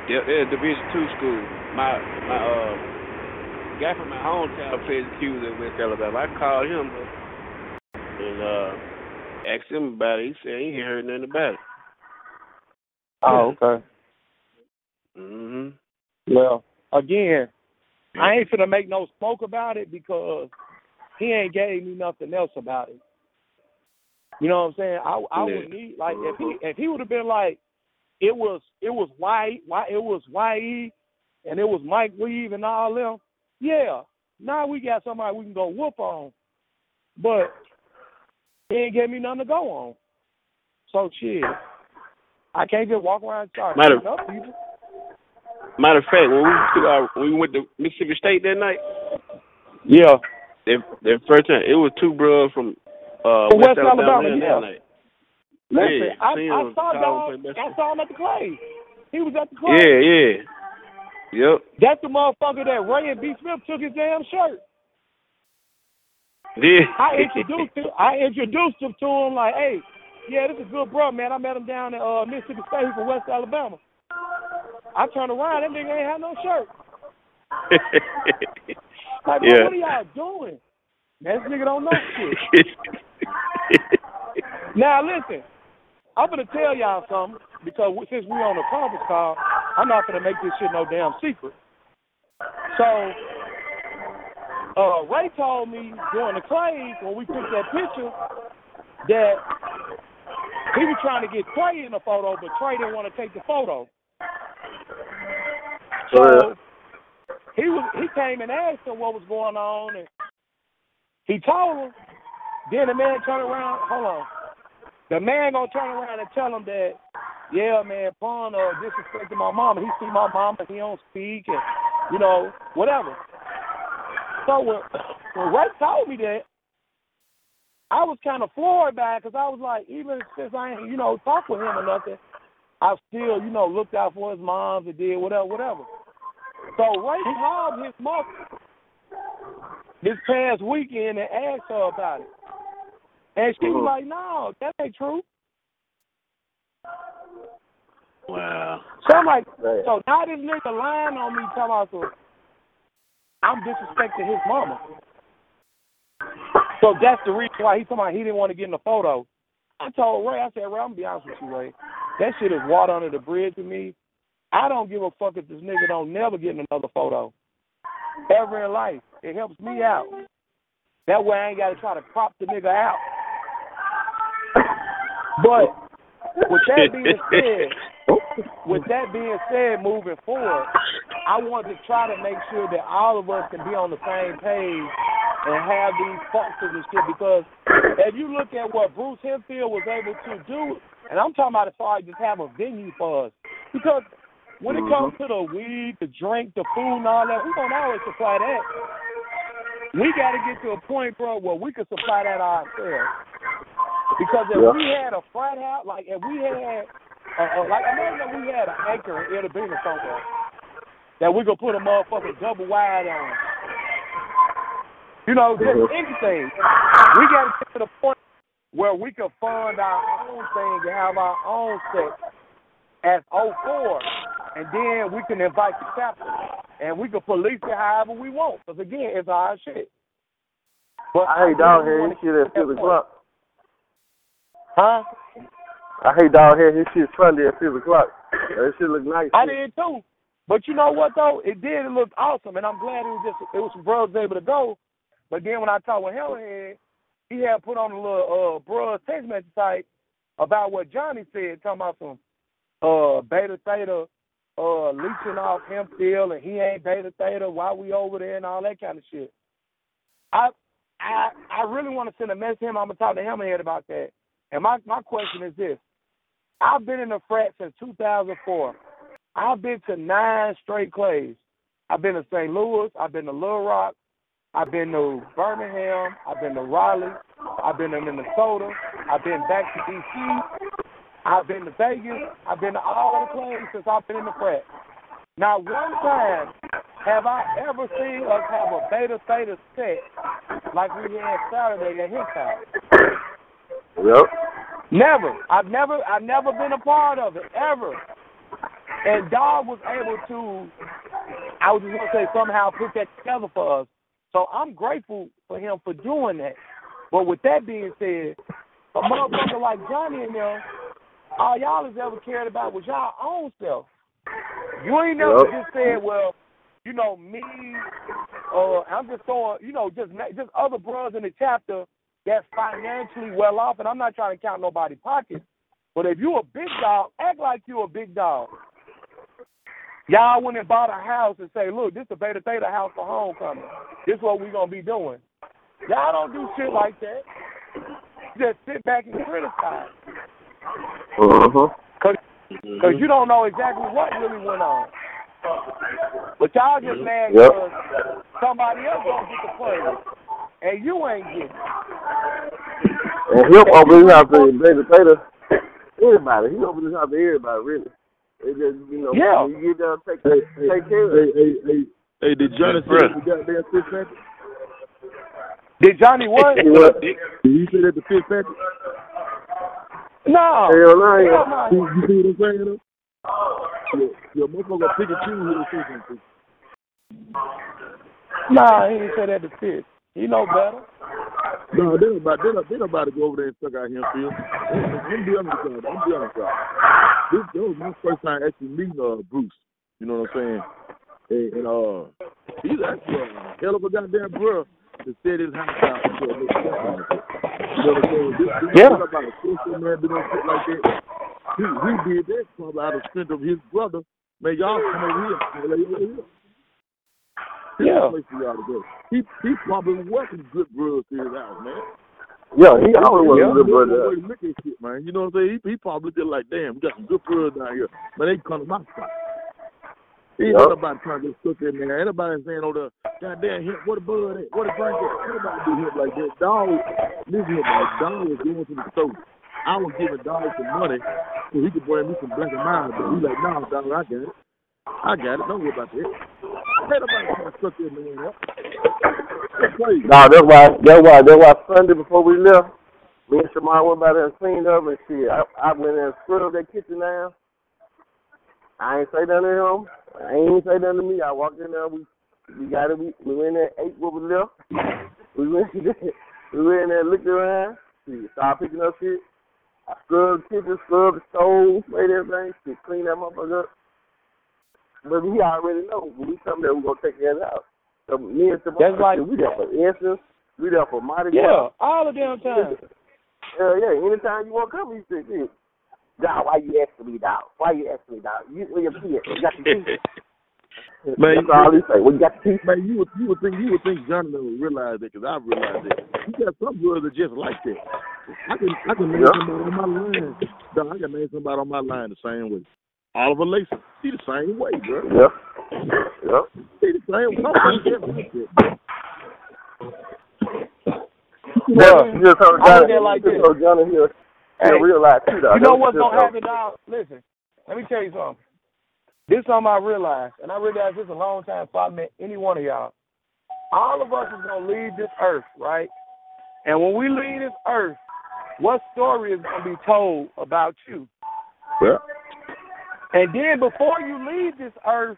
they're Division two school. My my uh, guy from my hometown plays Q's at West Alabama. I called him and uh, asked him about it. He said he ain't heard nothing about it. Oh, okay. Mhm. Well, again, I ain't finna make no smoke about it because he ain't gave me nothing else about it. You know what I'm saying? I I Yeah. would need like if he if he would have been like it was it was Y Y it was YE and it was Mike Weave and all them, yeah. Now we got somebody we can go whoop on. But he ain't give me nothing to go on. So shit. I can't just walk around and start Matter- up people. Matter of fact, when we when we went to Mississippi State that night, Yeah. that that first time it was two bros from uh West, West Alabama, that yeah. night. Listen, Yeah, I, I saw dog. I saw him at the clay. He was at the clay. Yeah, yeah. Yep. That's the motherfucker that Ray and B. Smith took his damn shirt. Yeah. I introduced him. I introduced him to him like, hey, yeah, this is a good bro, man. I met him down at uh, Mississippi State. He's from West Alabama. I turned around, that nigga ain't had no shirt. (laughs) Like, Yeah. what are y'all doing? Man, this nigga don't know shit. (laughs) Now listen, I'm gonna tell y'all something because since we're on the conference call, I'm not gonna make this shit no damn secret. So, uh, Ray told me during the clays when we took that picture that he was trying to get Trey in the photo, but Trey didn't want to take the photo. So he was he came and asked him what was going on, and he told him. Then the man turned around. Hold on. The man gonna turn around and tell him that, yeah, man, Pun uh, disrespected my mama. He see my mama, he don't speak, and you know whatever. So when (coughs) when Ray told me that, I was kind of floored by it because I was like, even since I ain't you know talked with him or nothing, I still you know looked out for his moms and did whatever, whatever. So Ray called his mother this past weekend and asked her about it. And she was like, no, that ain't true. wow. So I'm like, Right. so now this nigga lying on me talking about some, I'm disrespecting his mama. So that's the reason why he talking about he didn't want to get in the photo. I told Ray, I said, Ray, I'm gonna be honest with you, Ray. That shit is water under the bridge to me. I don't give a fuck if this nigga don't never get in another photo. Ever in life. It helps me out. That way I ain't gotta try to crop the nigga out. But with that (laughs) being said, with that being said, moving forward, I want to try to make sure that all of us can be on the same page and have these functions and shit. Because if you look at what Bruce Hempfield was able to do, and I'm talking about as far as just have a venue for us, because when it comes mm-hmm. to the weed, the drink, the food, and all that, we don't always supply that. We got to get to a point, bro, where we can supply that ourselves. Because if Yeah. we had a frat house, like if we had, uh, uh, like imagine if we had an anchor in Irving somewhere that we could put a motherfucking double wide on. You know, just Mhm. anything. We got to get to the point where we can fund our own thing and have our own set as 04, and then we can invite the chapter, and we can police it however we want. Because again, it's our shit. But I hate dog really hair. wanna His shit at get to six that point. o'clock. Huh? I hate dog hair. His shit Sunday at six o'clock. That shit look nice. I did too. But you know what though? It did. It looked awesome, and I'm glad it was just it was some bros able to go. But then when I talked with Hammerhead, he had put on a little uh bros text message type about what Johnny said, talking about some uh beta theta uh leeching off him still, and he ain't beta theta. Why we over there and all that kind of shit. I I I really want to send a message to him. I'm gonna talk to Hammerhead about that. And my my question is this: I've been in the frat since 2004. I've been to nine straight clays. I've been to St. Louis. I've been to Little Rock. I've been to Birmingham. I've been to Raleigh. I've been to Minnesota. I've been back to D.C. I've been to Vegas. I've been to all of the clays since I've been in the frat. Not one time have I ever seen us have a beta theta set like we had Saturday at his. Yep. Never. I've never I've never been a part of it ever. And Dog was able to I was just gonna say somehow put that together for us. So I'm grateful for him for doing that. But with that being said, a motherfucker like Johnny and them, all y'all has ever cared about was y'all own self. You ain't never Yep. just said, well, you know, me, uh, I'm just throwing, you know, just just other brothers in the chapter that's financially well off, and I'm not trying to count nobody's pockets. But if you a big dog, act like you a big dog. Y'all went and bought a house and say, look, this is a Beta Theta house for homecoming. This is what we gonna be doing. Y'all don't do shit like that. Just sit back and criticize. Uh-huh. Cause, Cause you don't know exactly what really went on. But y'all just mad Yep. because somebody else gonna get the praise, and you ain't getting. it. And he'll open his house to Beta Theta. Everybody. He open his house to everybody, really. It just, you know, Yeah. you get down, take, Hey, hey, take care of it. hey, hey, hey, did Johnny say Bruh. that the goddamn Fitzpatrick? Did Johnny what? What? Did you say that the Fitzpatrick? no. Hell no, Hell ain't. You, you see what I'm saying though? Your, your motherfucker pick and choose who they say something to. Nah, he didn't say that to fit. He know better. No, they about they not, they to go over there and suck out him, Phil. I'm be honest with y'all. I'm be honest with y'all. This that was my first time actually meeting uh Bruce. You know what I'm saying? And, and uh, he's actually a hell of a goddamn bro to set his house out to a little that. You know what I'm saying? This, this yeah. about a social man doing shit like that. He he did that probably out of strength of his brother. Man, y'all come over here. Man, like, over here. This is Yeah. place for y'all to go. He he probably welcomed good bros to his house, man. Yeah, he always was a good brother. at the way he look at shit, man. You know what I'm saying? He, he probably look like, damn, we got some good bros down here. Man, they come to my spot. He ain't Yup. nobody trying to cook in there. Ain't nobody saying, oh, the goddamn him, what a bud at, what a drink at. Ain't nobody do him like that. Dog, listen here, man. Dog was going to the store. I was giving Dog some money so he could bring me some black and mild, but he like, nah, dog, I got it. I got it. Don't worry about that. Ain't nobody trying to cook that man up. No, that's why. That's why. That's why Sunday before we left, me and Shamar went by there and cleaned up and shit. I, I went in and scrubbed that kitchen down. I ain't say nothing to him. I ain't say nothing to me. I walked in there. We we got it. We, we went in there, ate what was left. We went there, we went in there, looked around. We started picking up shit. I scrubbed the kitchen, scrubbed the stove, made everything. Shit, cleaned that motherfucker up. But he already know when we come there, we gonna take care of the house. So me and Shamar, That's like- we there for instance. We there for Mardi Yeah, Gras. all the damn time. Hell yeah, anytime you want to come, you say, shit. Dog, why you asking me, dog? Why you asking me, dog? You, where your kid? You got your teeth? (laughs) Man, That's all he say. Well, you got your teeth? Man, you would you would think you would think Johnny would realize that because I realized that. You got some girls that just like that. I can I can name Yeah. somebody on my line. Dog, I can name somebody on my line the same way. Oliver Lacey, she the same way, bro. Yeah. Yeah. She the same way. Some girls just like that. Yeah. You just I Johnny, like just told Johnny here. Hey, Yeah, realize too. You know what's gonna happen, dog? Listen, let me tell you something. This is something I realized, and I realized this a long time before I met any one of y'all. All of us is gonna leave this earth, right? And when we leave this earth, what story is gonna be told about you? Yeah. And then before you leave this earth,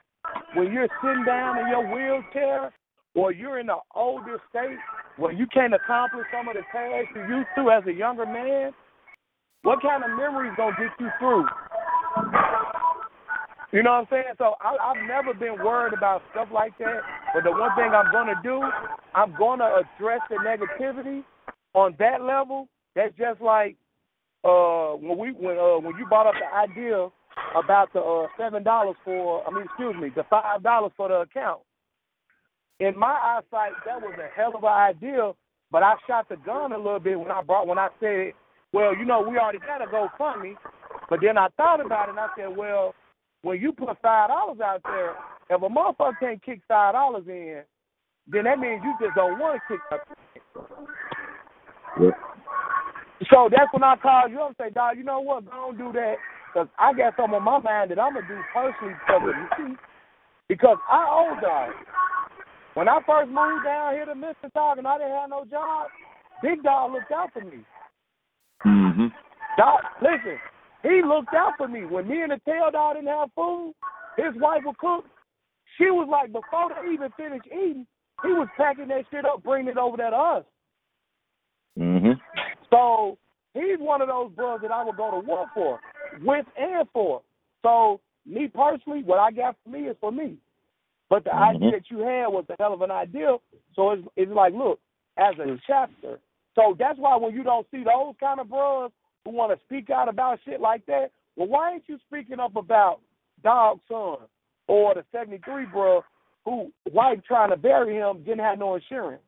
when you're sitting down in your wheelchair or you're in an older state where you can't accomplish some of the tasks you used to as a younger man, what kind of memories gonna get you through? You know what I'm saying? So I, I've never been worried about stuff like that. But the one thing I'm gonna do, I'm gonna address the negativity on that level. That's just like uh when we when uh when you brought up the idea about the uh seven dollars for I mean excuse me, the five dollars for the account. In my eyesight that was a hell of an idea, but I shot the gun a little bit when I brought when I said, Well, you know, we already got a GoFundMe but then I thought about it and I said, Well, when you put five dollars out there, if a motherfucker can't kick five dollars in, then that means you just don't want to kick up. So that's when I called you up and say, dog, you know what? Don't do that. Because I got something on my mind that I'm going to do personally because of you. Because I owe dog. When I first moved down here to Mississauga and I didn't have no job, Big Dog looked out for me. Mm-hmm. Dog, listen, he looked out for me. When me and the tail dog didn't have food, his wife would cook. She was like, before they even finished eating, he was packing that shit up, bringing it over there to us. Mm-hmm. So he's one of those brothers that I would go to war for. With and for. So me personally, what I got for me is for me. But the Mhm. idea that you had was a hell of an idea. So it's it's like, look, as a chapter. So that's why when you don't see those kind of bros who want to speak out about shit like that, well, why ain't you speaking up about Dog Son or the 73 bro who wife trying to bury him didn't have no insurance?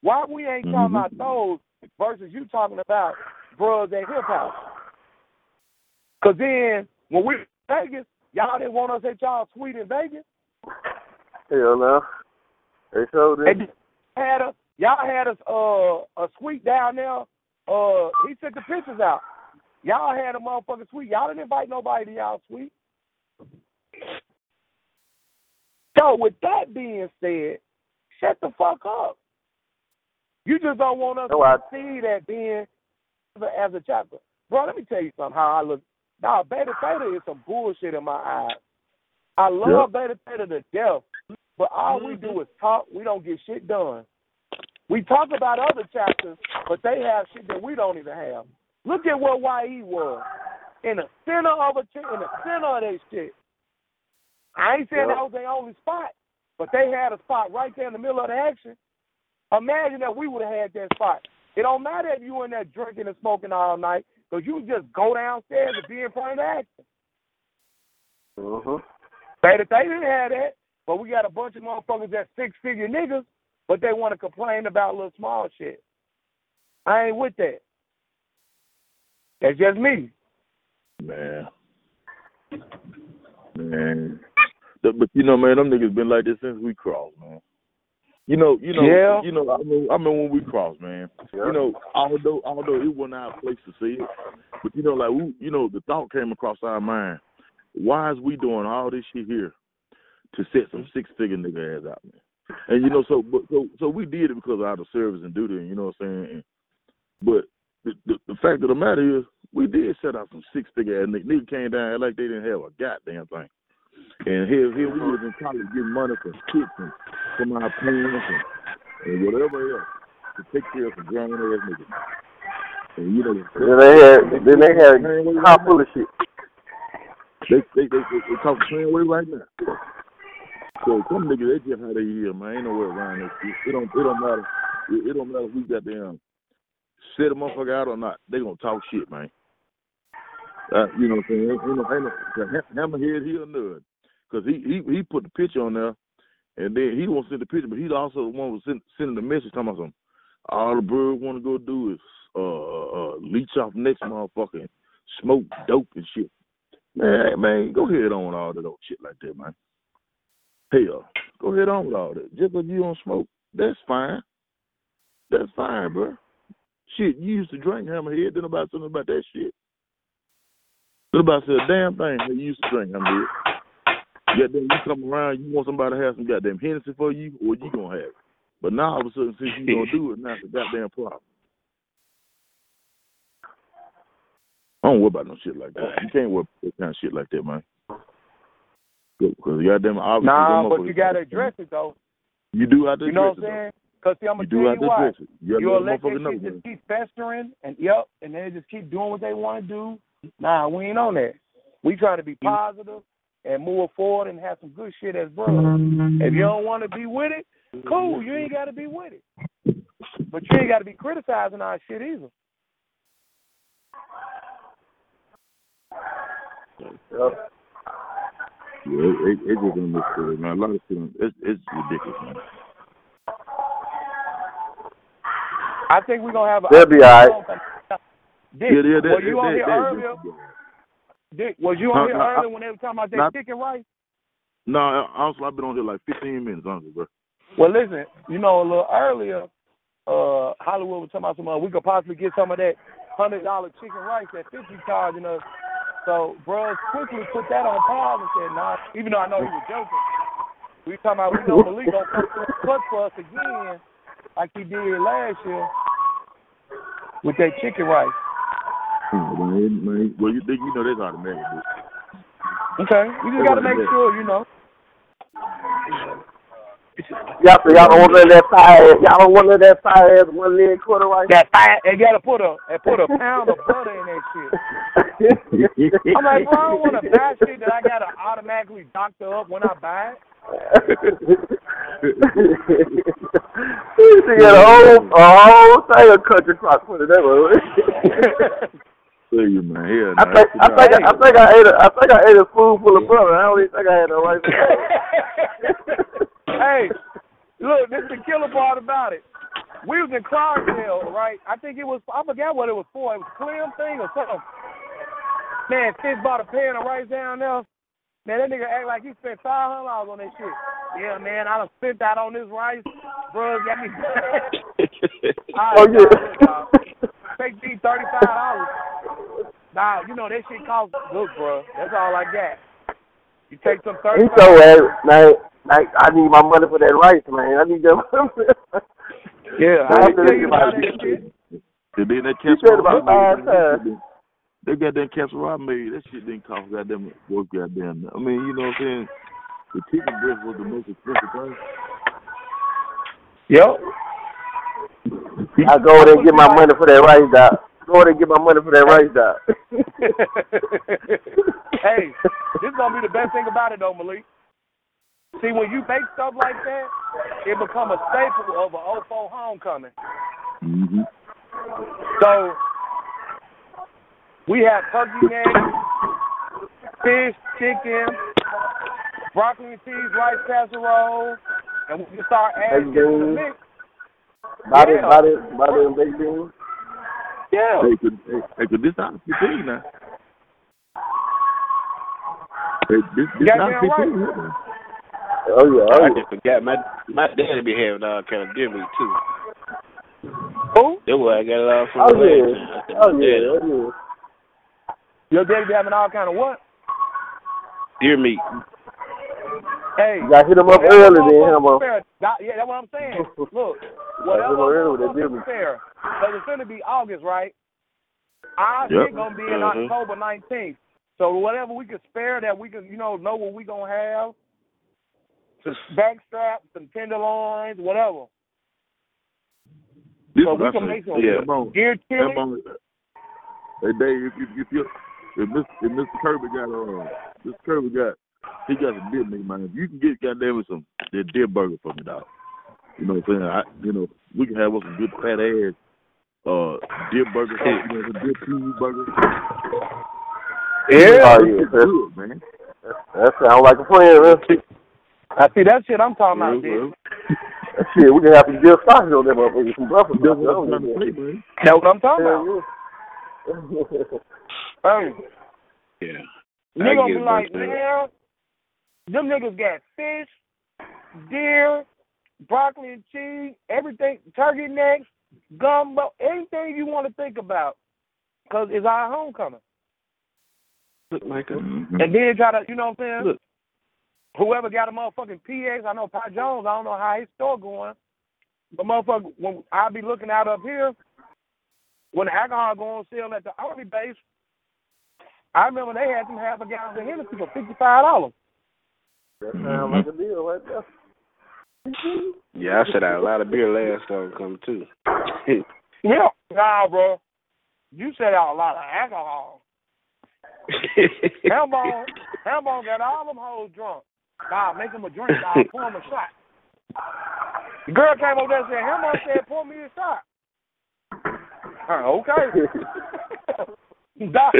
Why we ain't talking Mhm. about those versus you talking about bros at hip hop? Cause then when we in Vegas, y'all didn't want us at y'all suite in Vegas. Hell no. They showed it. Had us, y'all had us uh a suite down there. Uh, he took the pictures out. Y'all had a motherfucking suite. Y'all didn't invite nobody to y'all suite. So with that being said, shut the fuck up. You just don't want us No, I- to see that being as a chapter. Bro, let me tell you something. How I look. Nah, Beta Theta is some bullshit in my eyes. I love Beta Theta to death, but all we do mm-hmm. is talk. We don't get shit done. We talk about other chapters, but they have shit that we don't even have. Look at what YE was in the center of a in the center of that shit. I ain't saying Yep. that was their only spot, but they had a spot right there in the middle of the action. Imagine that we would have had that spot. It don't matter if you in there drinking and smoking all night, because you just go downstairs and be in front of the action. Mm-hmm. They, they didn't have that, but we got a bunch of motherfuckers that six figure niggas, but they want to complain about little small shit. I ain't with that. That's just me. Man. Man. But you know, man, them niggas been like this since we crossed, man. You know, you know, Yeah. you know. I mean, I mean when we crossed, man. Yeah. You know, although although it wasn't our place to see it, but you know, like we, you know, the thought came across our mind: Why is we doing all this shit here to set some six figure nigga ass out, man? And you know, so but so so we did it because out of service and duty, and you know what I'm saying. And, but the, the the fact of the matter is, we did set out some six figure ass nigga. Nigga came down like they didn't have a goddamn thing. And here, here we was in college getting money for kids and from our parents and, and whatever else to take care of some grown ass niggas. And you know, Then they had then they had a car full of shit. they they they, they, they talk the same way right now. So some niggas they just how they here, man. Ain't no way around this shit. It don't it don't matter. It, it don't matter if we got them set a motherfucker out or not. They gonna talk shit, man. Uh, you know what I'm saying? Ain't, ain't no, ain't no, hammerhead here or none. Cause he he he put the picture on there, and then he won't send the picture, but he's also the one was send, sending the message talking about something. All the bird want to go do is uh, uh leech off next motherfucker smoke dope and shit. Man, man, go ahead on all that old shit like that, man. Hell, go ahead on with all that. Just because you don't smoke, that's fine. That's fine, bro. Shit, you used to drink hammerhead, then about something about that shit. Then about a damn thing you used to drink hammerhead. Goddamn, you come around, you want somebody to have some goddamn Hennessy for you, or you gonna have it. But now all of a sudden, since you gonna do it, now it's a goddamn problem. I don't worry about no shit like that. You can't worry about that kind of shit like that, man. Because goddamn, obviously, Nah, them but you gotta address it though. You do have to You know what I'm saying? Because see, I'm You gonna do tell have you why. You You let that the motherfucker know, shit just keep festering, and yep, and they just keep doing what they want to do. Nah, we ain't on that. We try to be positive and move forward and have some good shit as brothers. Mm-hmm. If you don't want to be with it, cool. You ain't got to be with it. But you ain't got to be criticizing our shit either. Yep. Yeah, it, it, it just understood, man. A lot of shit, it's, it's ridiculous, man. I think we're gonna have. A, They'll be all right. Dick, yeah, yeah, were they, you on they, here they, earlier? Dick, was you on here I- earlier when they were talking about that not- chicken rice? No, honestly, I've been on here like 15 minutes, honestly, bro. Well, listen, you know, a little earlier, uh, Hollywood was talking about some. Uh, we could possibly get some of that hundred dollar chicken rice that fifty charging us. So, bros, quickly put that on pause and said, "Nah." Even though I know he was joking, we talking about we know Malik gonna (laughs) cut for us again, like he did last year with that chicken rice. Man, man, well, you think you know that's automatic. Okay, we just gotta make sure, you know. Y'all, so y'all don't want none of that fire. Y'all don't want none of that fire ass one leg quarter right. That fat, they gotta put a, they put a pound of butter in that shit. (laughs) I'm like, bro, I don't want to buy shit that I gotta automatically doctor up when I buy it. (laughs) he got a whole a whole thing of country crock put in that one. (laughs) Tell you, man. Yeah, I think I think I, I think I ate a I think I ate a spoonful of butter. I don't even think I had no rice. (laughs) (laughs) hey, look, this is the killer part about it. We was in Clarksville, right? I think it was I forgot what it was for. It was Clem thing or something. Man, Fitz bought a pan of rice down there. Man, that nigga act like he spent five hundred dollars on that shit. Yeah, man, I done spent that on this rice. Bro, got me. (laughs) oh yeah. Take me thirty five dollars. Nah, you know that shit costs good, bro. That's all I got. You take some thirty. He so uh, man, like I need my money for that rice, man. I need that. (laughs) yeah, I tell you about that shit. And then that You said about five times. They got that casserole made. That shit didn't cost goddamn worth goddamn. I mean, you know what I'm saying? The chicken breast was the most expensive thing. Yep. I go there and get my money for that rice, dog. Go there and get my money for that rice, dog. (laughs) hey, this is gonna be the best thing about it though, Malik. See, when you make stuff like that, it become a staple of a 04 homecoming. Mm-hmm. So we have turkey necks, fish, chicken, broccoli and cheese, rice casserole, and we can start adding to the mix. Butter, Yeah. butter, butter and baked beans. Yeah. Hey, could, hey, hey, could this not 15 now? Hey, this this Goddamn not 15 right. here, man. Oh yeah, oh I yeah. just forgot my my daddy be having all kind of deer meat too. Who? That's why I got it all from Oh the yeah, last oh yeah, oh yeah. Your daddy be having all kind of what? Deer meat. Hey. You gotta hit him up whatever early then, motherfucker Hambo. fair- that- Yeah, that's what I'm saying. (laughs) Look, whatever him up early with that motherfucker fair. Because it's going to be August, right? Our Yep. shit going to be in Mhm. October 19th. So whatever we can spare that we can, you know, know what we going to have. Some back straps, some tenderloins, whatever. This So we can make some Yeah. Come gear chili. Come on. Hey, Dave, if, if, if, you, if, Mr., if Mr. Kirby got, uh, Mr. Kirby got, he got some deer meat, man. If you can get goddamn with some that deer burger for me, dog. You know what I'm saying? I, you know, we can have us some good fat ass, uh, deer burger, you know, some deer cheese burger. Yeah. Oh That yeah. shit That, good, man. that sounds like a plan, man. I see that shit I'm talking about, Well, bitch. That shit, we can have some good sausage on that motherfucker, some breakfast. That's what sausage. I'm trying to. That's what I'm talking about. Yeah. Hey, Yeah. you I gonna be like, man, them niggas got fish, deer, broccoli and cheese, everything, turkey necks, gumbo, anything you want to think about, because it's our homecoming. Look like a Mhm. And then try to, you know what I'm saying? Look. Whoever got a motherfucking PX, I know Pat Jones, I don't know how his store going, but motherfucker, when I be looking out up here, when the alcohol go on sale at the Army base, I remember they had them half a gallon of Hennessy for fifty five dollars. That sounds like a deal right there. (laughs) Yeah, I said out a lot of beer last time come too. (laughs) Yeah, nah, bro. You set out a lot of alcohol. Hellbone, Hellbone got all them hoes drunk. Nah, make them a drink. Nah, (laughs) pour them a shot. The girl came over there and said, Hellbone said, pour me a shot. Uh, okay. dog,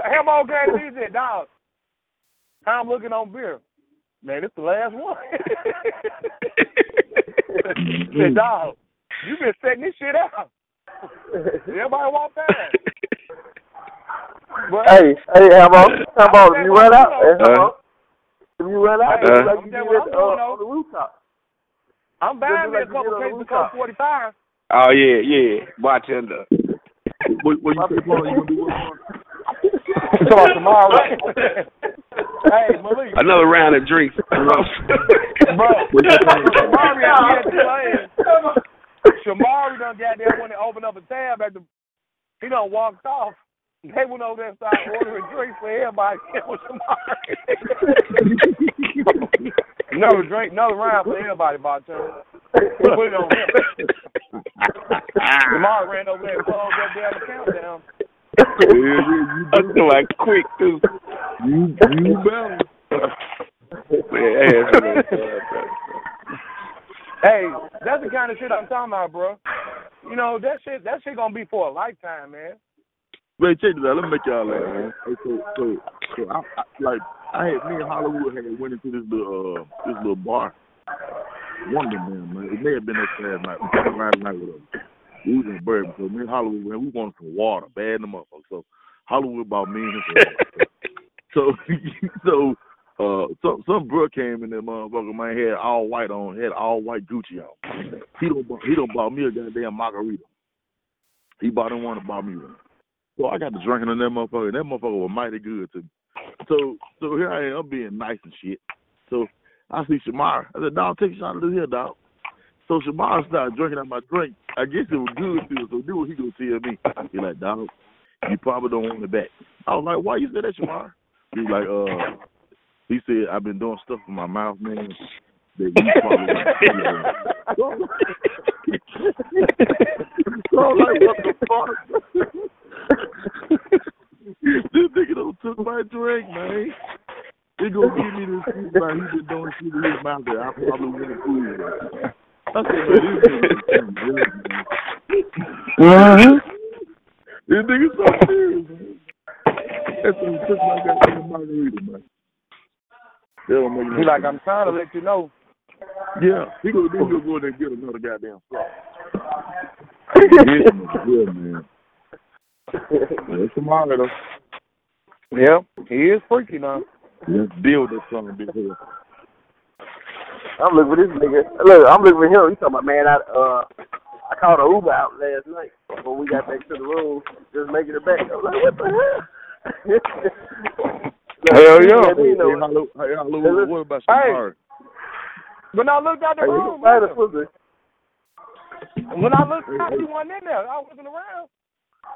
Hellbone came to me and said, dog, I'm looking on beer. Man, it's the last one. (laughs) said, dog, you been setting this shit out. Everybody walk past. But, Hey, hey, Hambo, Hambo, if you run out, hey, Uh, if you run out, Hey, it's uh, like I'm you telling did at, uh, on the rooftop. I'm buying me a like you couple did on the cases of. Colt 45. oh yeah, yeah. Bartender. What, what you say, Paul? You gonna do what? Paul? Tomorrow. Hey, Malik. Another round of drinks. Bro, What you say? Shamari out here playing. Shamari done got there when they opened up a tab at the. He done walked off. They went over there and started ordering drinks for everybody. (laughs) It was Shamari. (laughs) another drink, another round for everybody, bartender. Put it on him. (laughs) Shamari ran over there and closed that damn account down. Yeah, (laughs) yeah, I do quick too. You you better. hey, that's the kind of shit I'm talking about, bro. You know that shit. That shit gonna be for a lifetime, man. Wait, check this out. Let me make y'all laugh, man. Hey, so, so, so I, I, like, I had me and Hollywood had went into this little, uh, this little bar. One of them, man. It may have been that last night. We got Friday night with us. We was in Bourbon, so me and Hollywood, man, we wanted some water, bad in the motherfucker. So Hollywood bought me and water. (laughs) so, (laughs) so, uh, some some bro came in there, motherfucker, man, had all white on, had all white Gucci on. He don't, he don't bought me a goddamn margarita. He bought him one and bought me one. So I got to drinking on that motherfucker. That motherfucker was mighty good to me. So so here I am, I'm being nice and shit. So I see Shamar. I said, dog, take a shot of this here, dog. So Shamar started drinking out my drink. I guess it was good to him, so do what he gonna tell me. He like, dog, you probably don't want it back. I was like, why you say that, Shamar? He was like, uh, he said, I've been doing stuff with my mouth, man. That you probably want to (laughs) So I'm like, what the fuck? this nigga done took my drink, man. He gonna give me this shit about he been doing shit with his mouth that I probably wouldn't fool with. I said, man, uh-huh. this nigga is too good, man. So serious, man. That's when he took my goddamn margarita, man. That don't make no He like. I'm trying to let you know. Yeah, he gonna then he'll go in there and get another goddamn straw. (laughs) yeah, man. Yeah, man. That's tomorrow though. Yeah, he is freaky now. Let's deal with this son of a bitch here. I'm looking for this nigga. Look, I'm looking for him. He talking about man. I uh, I called an Uber out last night when we got back to the room, just making it back. I was like, what the hell? (laughs) Hell yeah. he Hey, let me know. hello, hey, hello, what about Hey. Shamar? When I looked out the Hey, room, he find a man, when I looked out, he wasn't in there. I wasn't around.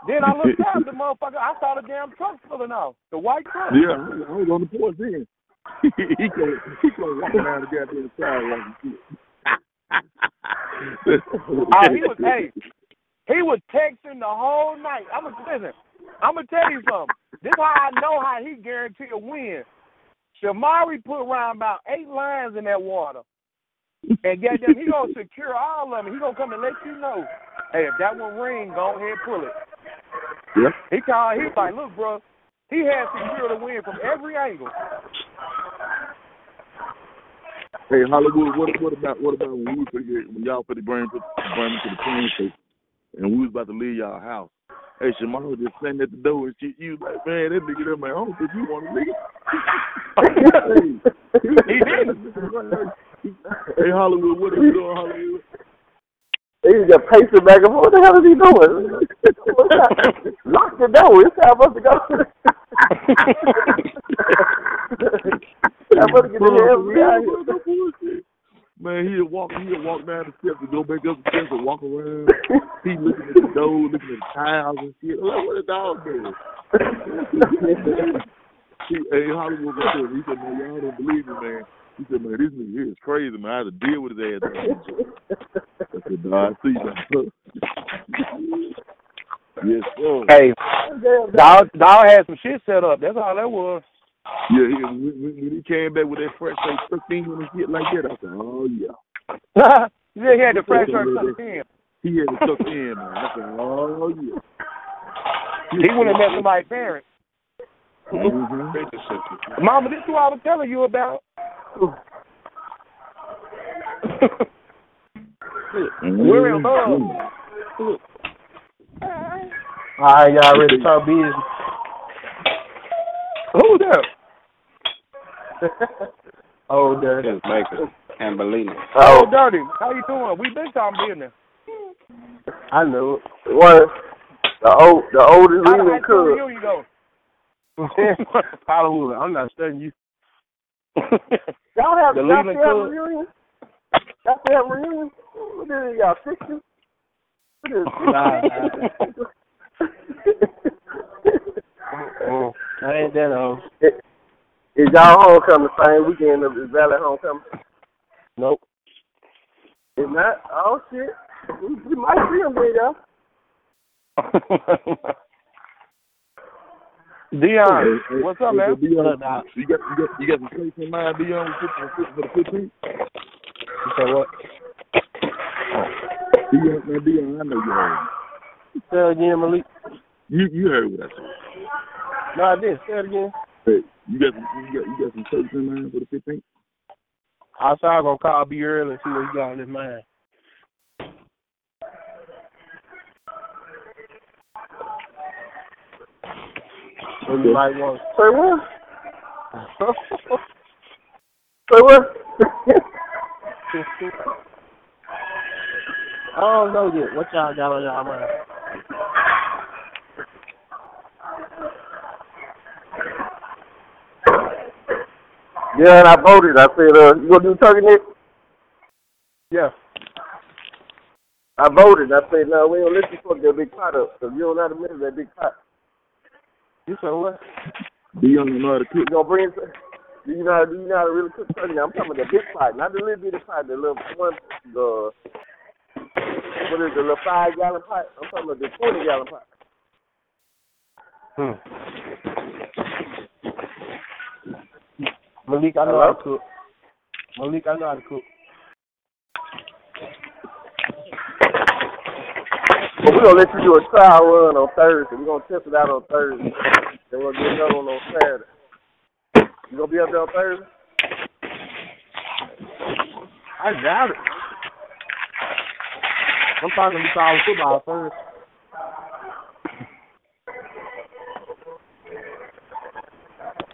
Then I looked out, the (laughs) motherfucker. I saw the damn truck pulling off, the white truck. Yeah, I was on the porch then. (laughs) he can he can walk around the goddamn sidewalk and shit. (laughs) Oh, he was hey, he was texting the whole night. I'm gonna listen. I'm gonna tell you something. This how I know how he guarantee a win. Shamari put around about eight lines in that water, and goddamn, he gonna secure all of them. He gonna come and let you know. Hey, if that one ring, go ahead pull it. Yeah. He called. He's like, look, bro. He had secured the win from every angle. Hey Hollywood, what what about what about when we get- when y'all put the bring bring me to the train station and we was about to leave y'all house. Hey Shamar was just standing at the door and shit. You was like, man, that nigga there, man, I don't think you want to leave. (laughs) He didn't. hey Hollywood, what are you doing, Hollywood? He was just pacing back and forth. What the hell is he doing? (laughs) Lock the door. It's time for us to go. (laughs) I'm about to get the hell. Man, he'll walk he'll walk down the steps and go back up the steps and walk around. He looking at the door, looking at the tiles and shit. I'm like, what the dog doing? He, hey, Hollywood got there. He said, man, y'all don't believe me, man. He said, man, this nigga here is crazy, man. I had to deal with his ass. I said, nah, I see that. yes, sir. Hey, dog, dog had some shit set up. That's all that was. Yeah, he, when, when when he came back with that fresh face tucked in and shit like that, I said, oh, yeah. (laughs) yeah, he had the fresh shirt tucked in. He had it (laughs) tucked in, man. I said, oh, yeah. He went and met somebody's parents. Mm-hmm. Mama, this is what I was telling you about. We're in love. All right, y'all ready to talk business? Who's that? (laughs) oh, dirty. Just Baker and Bellini. Oh, Dirty. How you doing? we been talking business. I knew it. One, the old, the oldest How the leading high school cook. reunion go? (laughs) Hollywood. I'm not studying you. (laughs) Y'all have The y'all Leland still have Cook. reunion? Y'all still have reunion? What is it? Y'all sixty? What is Mm, I ain't that old. it? Is y'all homecoming the same weekend of is Valley homecoming? Nope. If not, oh shit. We, we might see them there, y'all. Dion, Hey, hey, what's up, man? Dion, What up, Doc? you got you got you got some place in mind, Dion, with fifteen- for the fifteenth? You say what? Dion, man, Dion, I know you heard. me. Say it again, Malik. You you heard what I said. No, I did. Say it again. Hey, you got some you got you got some place in mind for the fifteenth? Outside gonna call B early and see what he got in his mind. What you might want. Say what? Say what? (laughs) I don't know yet. What y'all got on y'all mind? Yeah, and I voted. I said, uh, you gonna do turkey neck? Yeah. I voted. I said, no, we don't let you fuck that big pot up, because you don't know how to manage that big pot. You say what? Dion know how to You cook. gonna bring some, do you know how, do you know how to really cook turkey? Now, I'm talking about the big pot, not the little bitty pot, the little one, the, what is it, the little five gallon pot? I'm talking about the 20 gallon pot. Hmm. Malik, I know how to cook. Malik, I know how to cook. But we're gonna let you do a trial run on Thursday. We're gonna test it out on Thursday. Then we'll get another one on Saturday. You gonna be up there on Thursday? I doubt it. I'm talking to college football first.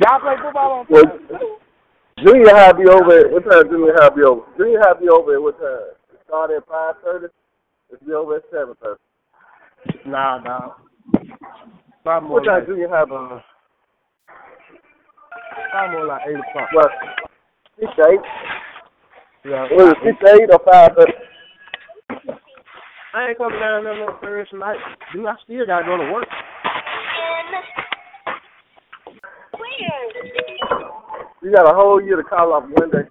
Y'all play football on Well, Thursday? Junior high be over at what time junior high be over? Junior high be over at what time? It start at five thirty. It's be over at seven thirty. Nah, nah. Probably more What time like, junior high uh, probably more like 8 o'clock. What? Six eight? Yeah. Was it six eight or five thirty? I ain't coming down there no Thursday night. Dude, I still gotta go to work. You got a whole year to call off one day.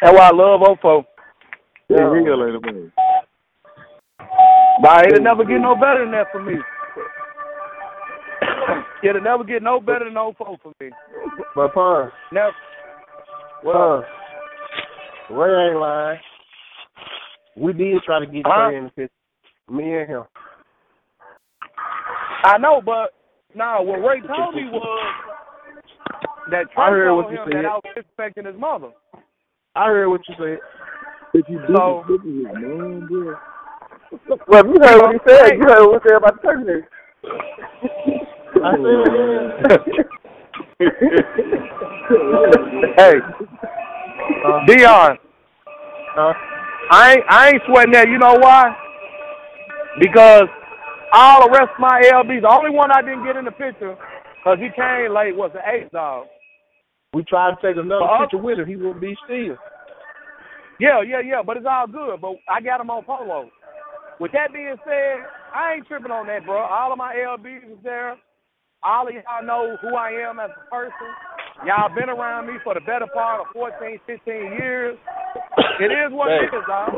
That's why I love Ofo. Hey, real ain't it, man? But it'll never get no better than that for me. (coughs) It'll never get no better than Ofo for me. But Pun, Never. Pun, uh, Ray ain't lying. We did try to get Huh? Trey in the picture. Me and him. I know, but no, what Ray told me was that Trey I heard told what you him said. that I was disrespecting his mother. I heard what you said. If you do So- this is his mom, bro. Well, you heard what he said. You heard what he said about the turkey neck. (laughs) I said, (laughs) (laughs) Hey, uh, Dion, huh? I ain't I ain't sweating that. You know why? Because all the rest of my LBs, the only one I didn't get in the picture, cause he came late, was the eighth dog. We tried to take another For us- picture with him. He wouldn't be still. Yeah, yeah, yeah, but it's all good. But I got him on polo. With that being said, I ain't tripping on that, bro. All of my LBs is there. All of y'all know who I am as a person. Y'all been around me for the better part of 14, 15 years. It is what it is, dog.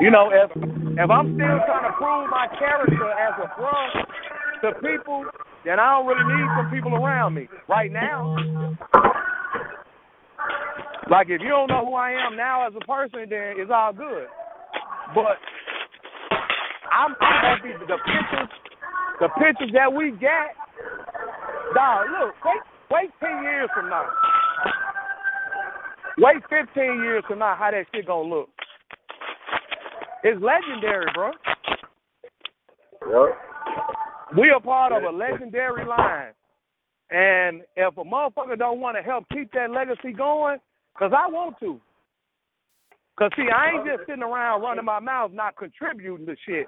You know, if if I'm still trying to prove my character as a bro to people, then I don't really need some people around me right now. Like if you don't know who I am now as a person, then it's all good. But I'm, I'm happy the pictures, the pictures that we got. Dog, look, wait, wait ten years from now. Wait fifteen years from now, how that shit gonna look? It's legendary, bro. Yep. We are part of a legendary line. And if a motherfucker don't want to help keep that legacy going, because I want to. Because, see, I ain't just sitting around running my mouth not contributing to shit.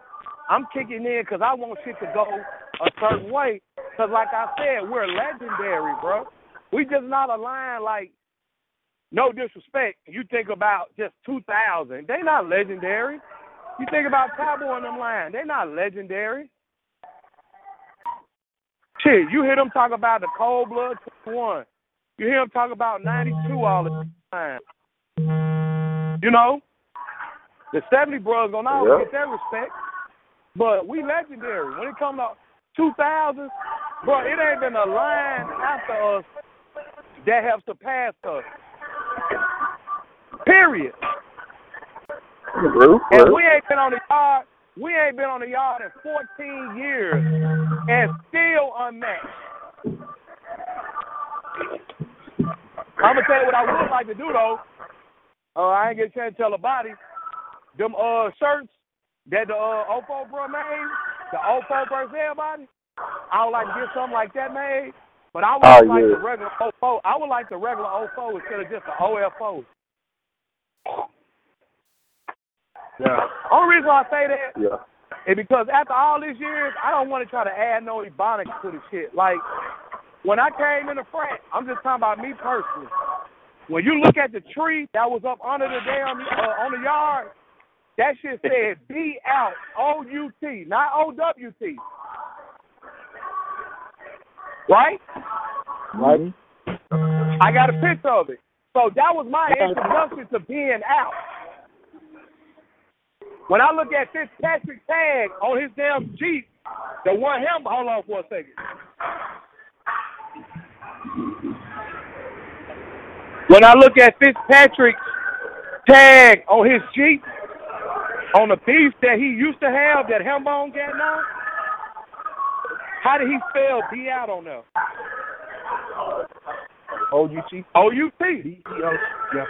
I'm kicking in because I want shit to go a certain way. Because, like I said, we're legendary, bro. We just not a line like, no disrespect, you think about just 2,000. They not legendary. You think about Cowboy and them line, they not legendary. Shit, you hear them talk about the cold blood 21. You hear them talk about 92 all the time. You know? The 70 brothers don't always Yeah. get that respect. But we legendary. When it comes to 2000s, bro, it ain't been a line after us that have surpassed us. Period. And we ain't been on the yard. We ain't been on the yard in 14 years and still unmatched. I'm gonna tell you what I would like to do though. Uh, I ain't get a chance to tell the body. Them uh shirts that the uh Ofo bro made, the Ofo versus everybody. I would like to get something like that made. But I would Oh, like yeah. the regular Ofo. I would like the regular Ofo instead of just the OFO. Yeah. Only reason why I say that Yeah. And because after all these years, I don't want to try to add no ebonics to the shit. Like when I came in the front, I'm just talking about me personally. When you look at the tree that was up under the damn uh, on the yard, that shit said B out O U T, not O W T. Right? Right. I got a picture of it. So that was my introduction to being out. When I look at Fitzpatrick tag on his damn Jeep, the one him hold on for a second. When I look at Fitzpatrick's tag on his Jeep, on the beef that he used to have that Hambone got now, how did he spell B out on there? O-U-T? O-U-T. Yeah.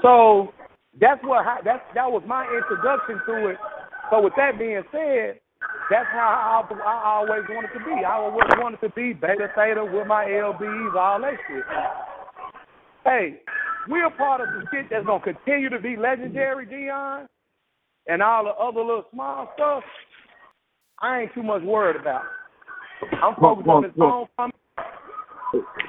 So that's what how, that's that was my introduction to it. So with that being said, that's how I, I always wanted to be. I always wanted to be beta theta with my LBs, all that shit. Hey, we're part of the shit that's gonna continue to be legendary, Dion, and all the other little small stuff. I ain't too much worried about. I'm focused on this Well, homecoming.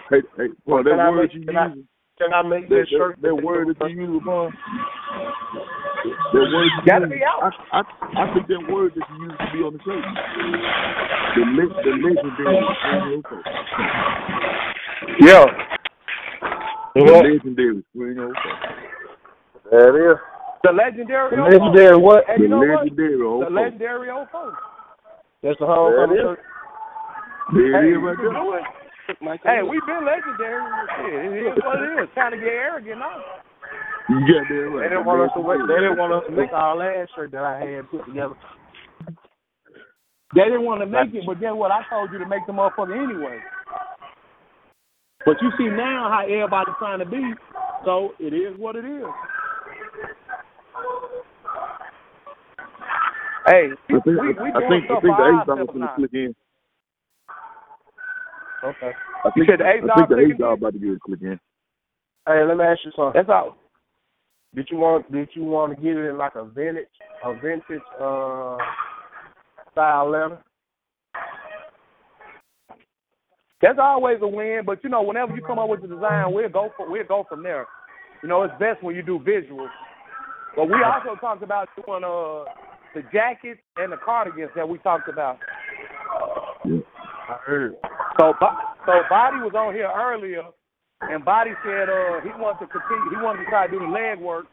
Hey, hey, well, that Can I word make- you can I- use, Can I make that, that shirt? that, that word that you use, Vaughn, that word you Gotta use, be out. I, I, I think that word that you use to be on the shirt. The, le- the legendary Spring Oco. Yeah. The What? legendary Spring Oco. There it is. The legendary The Ofo. legendary what? And The you know what? legendary The Oco. legendary Ofo. That's the homecoming There it. There Hey, it is you right there. do. (laughs) Hey, we've been legendary. Shit, it is what it is. Trying to get arrogant now. You got that right. They didn't want us to wait. They didn't want us to make our last shirt that I had put together. They didn't want to make it, but guess what? I told you to make the motherfucker anyway. But you see now how everybody's trying to be, so it is what it is. Hey, we, I think, we, we I doing think, I think the Ace ourselves dog gonna click in. Okay. I think, said the I Ace think the clicking Ace dog about to get a click in. Hey, let me ask you something. That's all. Did you want? Did you want to get it in like a vintage, a vintage uh style leather? That's always a win, but you know, whenever you come up with the design, we'll go for we'll go from there. You know, it's best when you do visuals. But we also talked about doing uh the jackets and the cardigans that we talked about. I heard. So so Body was on here earlier and Body said uh he wants to continue he wanted to try to do the leg work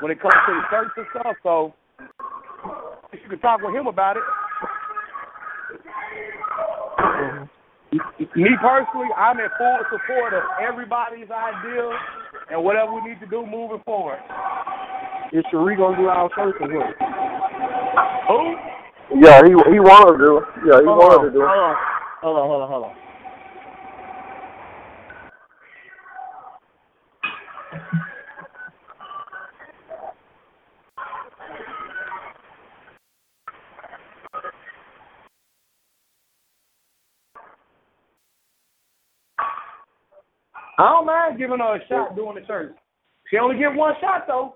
when it comes to the shirts and stuff, so you can talk with him about it. Me personally, I'm in full support of everybody's idea and whatever we need to do moving forward. Is Cherie gonna do our shirts or what? Who? Yeah, he he wanted to do it. Yeah, he Hold wanted on, to do it. hold on. Hold on, hold on, hold on. I don't mind giving her a shot doing the shirt. She only get one shot though.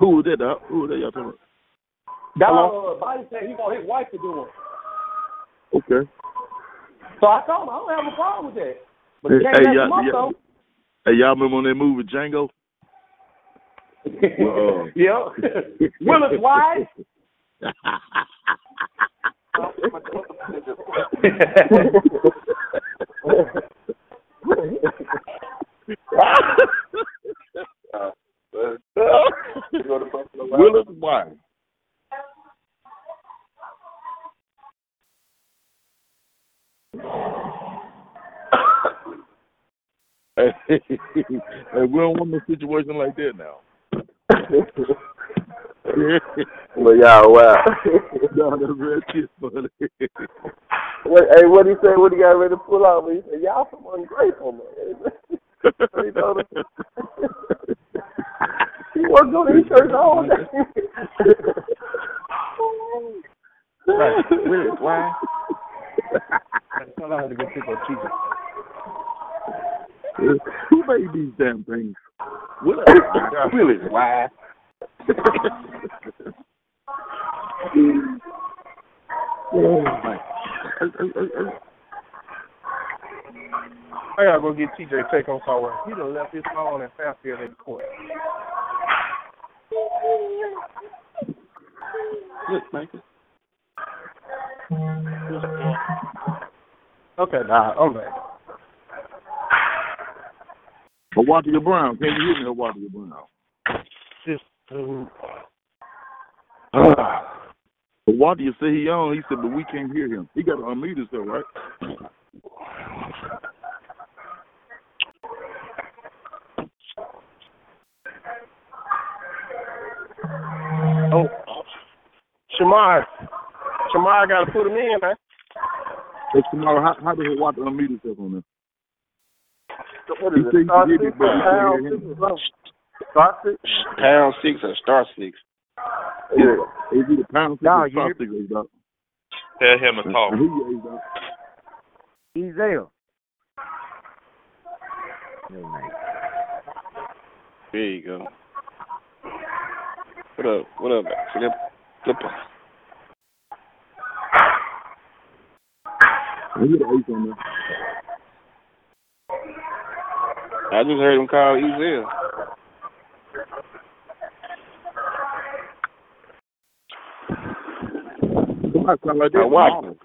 Who was that? Who was that y'all talking Dog, uh, Body said he want his wife to do it. Okay. So I told him I don't have a problem with that. But Hey, hey, y'all, up y'all, though. hey, y'all remember on that movie Django? (laughs) Well, uh, yeah. (laughs) Willis Wise. (laughs) Willis White. Hey, hey, we don't want no situation like that now. But y'all, wow. (laughs) no, that's real shit, buddy. What, hey, what he said? What he got ready to pull out? He said, "Y'all some ungrateful man." (laughs) he told us. (laughs) he worked on these shirts all day. (laughs) Right. Willis, why? Tell her to go pick up cheese. Who made these damn things? Willis. Willis, why? I gotta go get TJ take on somewhere. He done left his phone in Fairfield in court. Look, Michael. Okay, nah, I'm back. Hawaii Brown. Can you hear me, Hawaii Brown? Just, um, Hawaii say he on. He said, but we can't hear him. He got to unmute himself, right? oh, Shamar, Shamar got to put him in, man. Hey, tomorrow, how, how does Hawaii unmute himself on there? What He is said it? Star six it, but he pound can't hear six him. Star six? Pound six or star six? Yeah. Is he the pound six Dog, or you star hear- six. Tell him to talk. I hear you. He's there. There you go. What up? What up, Flip? Flipper? I hear the ace on there. I just heard him call Ezel. Somebody sound like that. I watched him.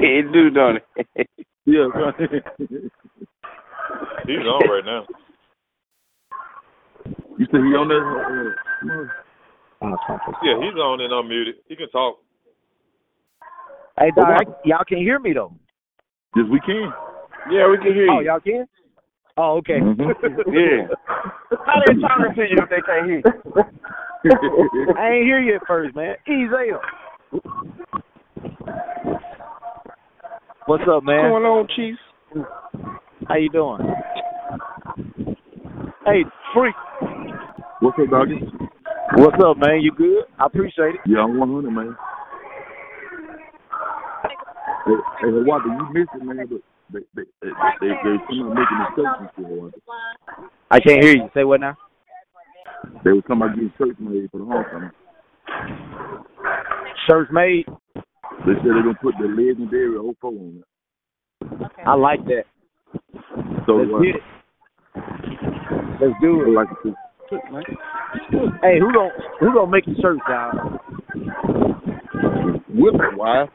he do, don't he? (laughs) Yeah, right. (laughs) He's on right now. you said he on there? Yeah, he's on and unmuted. He can talk. Hey, Well, Doc, y'all can hear me though. yes, we can. yeah, we can hear you. Oh, you. y'all can? Oh, okay. Mhm. (laughs) Yeah. How they talking to you if they can't hear you? I ain't hear you at first, man. Easy. What's up, What's man? going on, Chiefs? How you doing? Hey, freak. What's up, doggy? What's up, man? You good? I appreciate it. Yeah, I'm 100, man. Hey, hey Hawaii, you missed it, man, but they, they, they, they, they come out making mistakes and shit, Hawaii. I can't hear you. Say what now? They were talking about getting shirts made for the homecoming. Shirts made. They said they're going to put the legendary 04 on it. I like that. So, Let's uh, get it. Let's do it. like it. Hey, who gon' who gonna make the shirts, (laughs) (laughs) (laughs) y'all? Willis, why?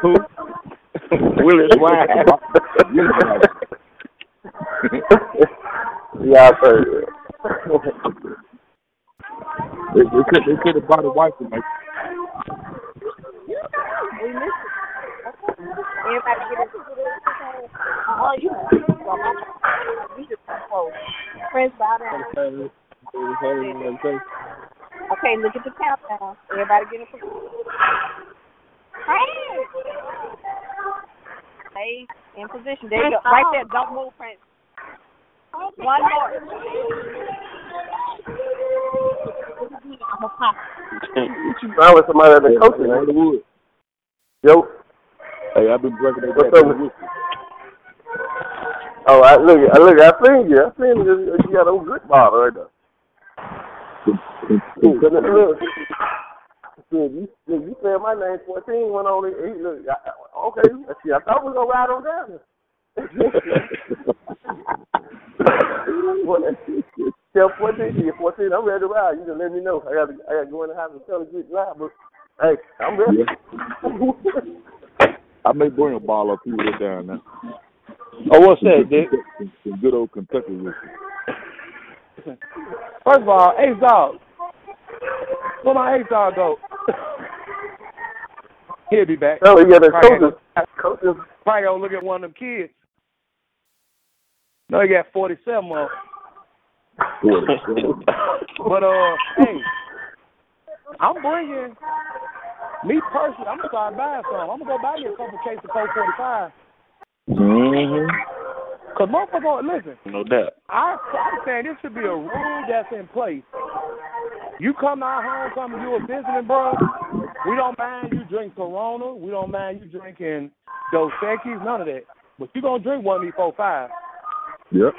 Who? Willis Wine. Willis, why? yeah, I heard it. They, they said they said about the wife to make. We missed it. Everybody get it. Oh, you we just close. Friends bow down. Okay, look at the countdown. Everybody get in position. Hey! In position. There you go. Right there. Don't move, Prince. One more. I'm a pop. I was somebody at the coaching, man. Hollywood. Yo. Hey, I've been drinking that What's goddamn up? whiskey. Oh, I look, I look, I seen you. I seen you. You got a good bottle right there. Look, look. Look, you, look, you said my name 14 went on it. He, look, I, okay, see, I thought we were going to ride on down (laughs) (laughs) there. Tell fourteen, yeah, fourteen. I'm ready to ride. You can let me know. I got to, I got to go in the house and tell her to get live. But hey, I'm ready. I may bring a ball or two of it down now. Oh, what's that, Dick? Some, some good old Kentucky whiskey. First of all, Ace Dog. Where my Ace Dog go? He'll be back. Oh, yeah, the Probably coaches. gonna- Coaches. Probably gonna look at one of them kids. No, he got 47 of 'em. (laughs) But uh, hey, I'm bringing me personally. I'm gonna start buying some. I'm gonna go buy me a couple cases of Colt 45. Mm-hmm. Cause motherfucker, listen. No doubt. I, I'm saying this should be a rule that's in place. You come to our homecoming, you a visiting, bro. We don't mind you drink Corona. We don't mind you drinking Dos Equis, none of that. But you gonna drink one of these four five. Yep.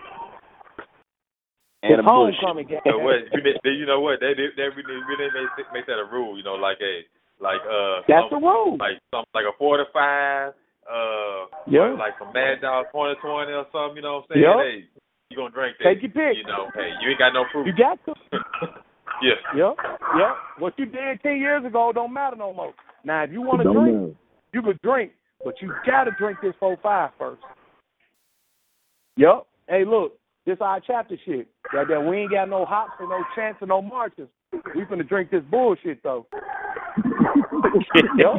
It's homecoming game. So what? You, know- you know what? They they, they really really make, make that a rule. You know, like a like uh. That's the rule. Like something like a four to five. Uh. Yeah. Like some Mad Dog twenty twenty or something. You know what I'm saying? Yeah. Hey, you gonna drink that? Take your pick. You know, hey, you ain't got no proof. You got to. (laughs) yeah. Yep. Yep. What you did ten years ago don't matter no more. Now, if you want to drink, matter. you could drink, but you gotta drink this four five first. Yep. Hey, look, this our chapter shit. That that we ain't got no hops and no chants and no marches. We finna drink this bullshit though. (laughs) yep.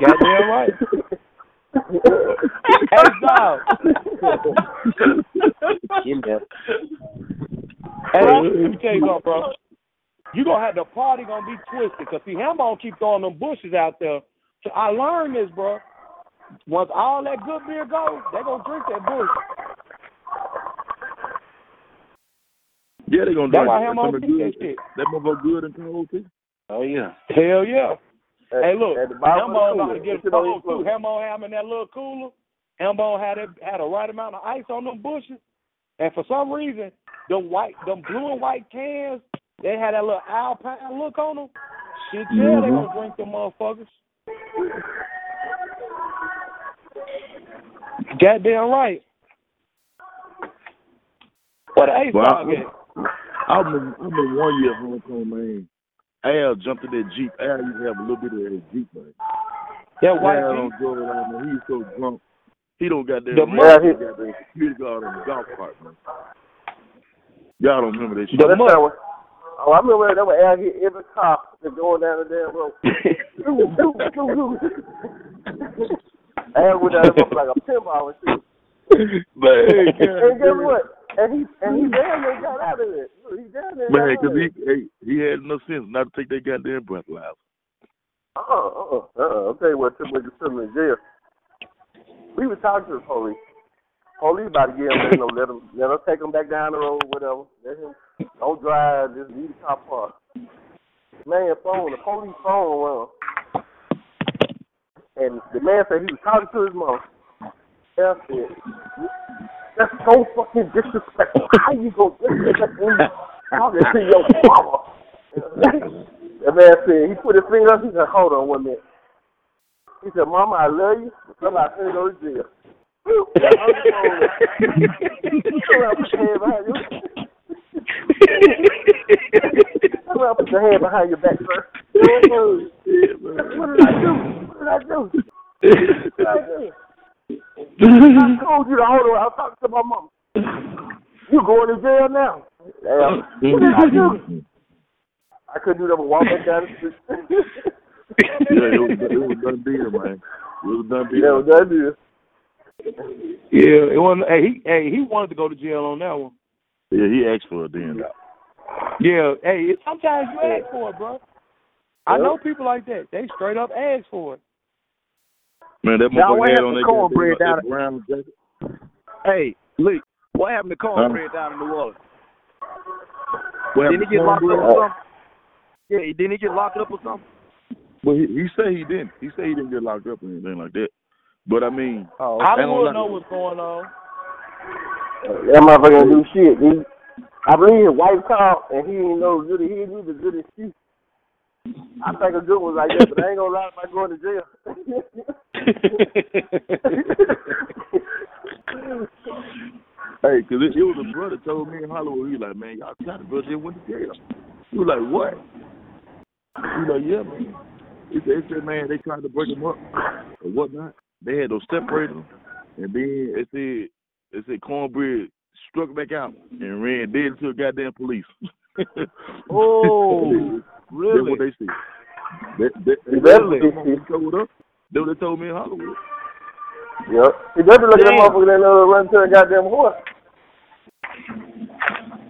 Goddamn right. Hey, dog. Hey, let me tell you something, bro. You gonna have the party gonna be twisted because see, him gonna keep throwing them Busches out there. So I learned this, bro. Once all that good beer goes, they gonna drink that Busch. Yeah, they gonna That's drink why it. him on Some that good. shit. That motherfucker good and cold too. Oh yeah. Hell yeah. Hey, look, At the bottom Hembo of the know how cooler. to get a it cold too. clothes. Hembo had him in that little cooler. Hembo had it had a right amount of ice on them Busches, and for some reason, them white, them blue and white cans, they had that little alpine look on them. Shit, yeah, they Mhm. gonna drink them motherfuckers. Goddamn right. What the ace Well, dog I, at? I remember, I remember one year homecoming, man. Al jumped in that Jeep. Al used to have a little bit of that Jeep, man. That white Al Jeep? don't go around, man. He was so drunk. He don't got that The ran mud- he got that security guard on the golf cart, man. Y'all don't remember that shit. But that's Oh, I remember that was out here every car that's going down the damn road. (laughs) (laughs) (laughs) and with that (laughs) motherfucker like a pinball and shit. man, And guess what? And he and he damn near got out of it. He damn near man, because of he, he had enough sense not to take that goddamn breathalyzer. Uh-uh, uh-uh. I'll tell you what took me to put in jail. We was talking to the police. Police about to get him, you know, let him, let him take him back down the road, whatever. Let him, don't drive, just leave the car park. Man, phone, the police phone rung. And the man said he was talking to his mom. L said, that's so fucking disrespectful. How you gonna disrespect me talking to your mama? the man said, he put his finger up, he said, hold on one minute. He said, Mama, I love you, somebody finna go to jail. (laughs) (laughs) Got on the phone. Come out, put your hand behind you. Come out, put your hand behind your back, sir. What did I do? What did I do? What did I do? I told you to hold on. I was talking to my mom. You going to jail now? Damn. What did I do? I couldn't do that but walk back down the street. yeah, it was, it was done deal, man. It was done deal. Yeah, it was done deal. Yeah, it wasn't. Hey, he hey he wanted to go to jail on that one. Yeah, he asked for it then. Yeah, hey, sometimes you ask for it, bro. I know people like that. They straight up ask for it. Man, that Now, motherfucker what had happened on to that cornbread goddamn- down that brown jacket. Hey, Lee, what happened to cornbread down in New Orleans? What Didn't he get locked up or something? Yeah, didn't he get locked up or something? Well, he, he said he didn't. He said he didn't get locked up or anything like that. But I mean, Oh, I ain't Hollywood gonna know what's going on. That motherfucker ain't do shit. He, I believe his wife called and he didn't know good. He didn't need a good excuse. I think a good one like that, but I ain't gonna lie about going to jail. (laughs) Hey, cause it, it was a brother told me in Hollywood. He like, man, y'all shot the brother that went to jail. He was like, what? He was like, yeah, man. He said, said, man, they tried to break him up or whatnot. They had those separators, and then it said, it said Cornbread struck back out and ran dead into the goddamn police. (laughs) Oh, really? That's what they said. That, that, that, better that, be. that, told us. That's what they told me in Hollywood. Yep. He better look at that motherfucker that uh, run to a goddamn horse.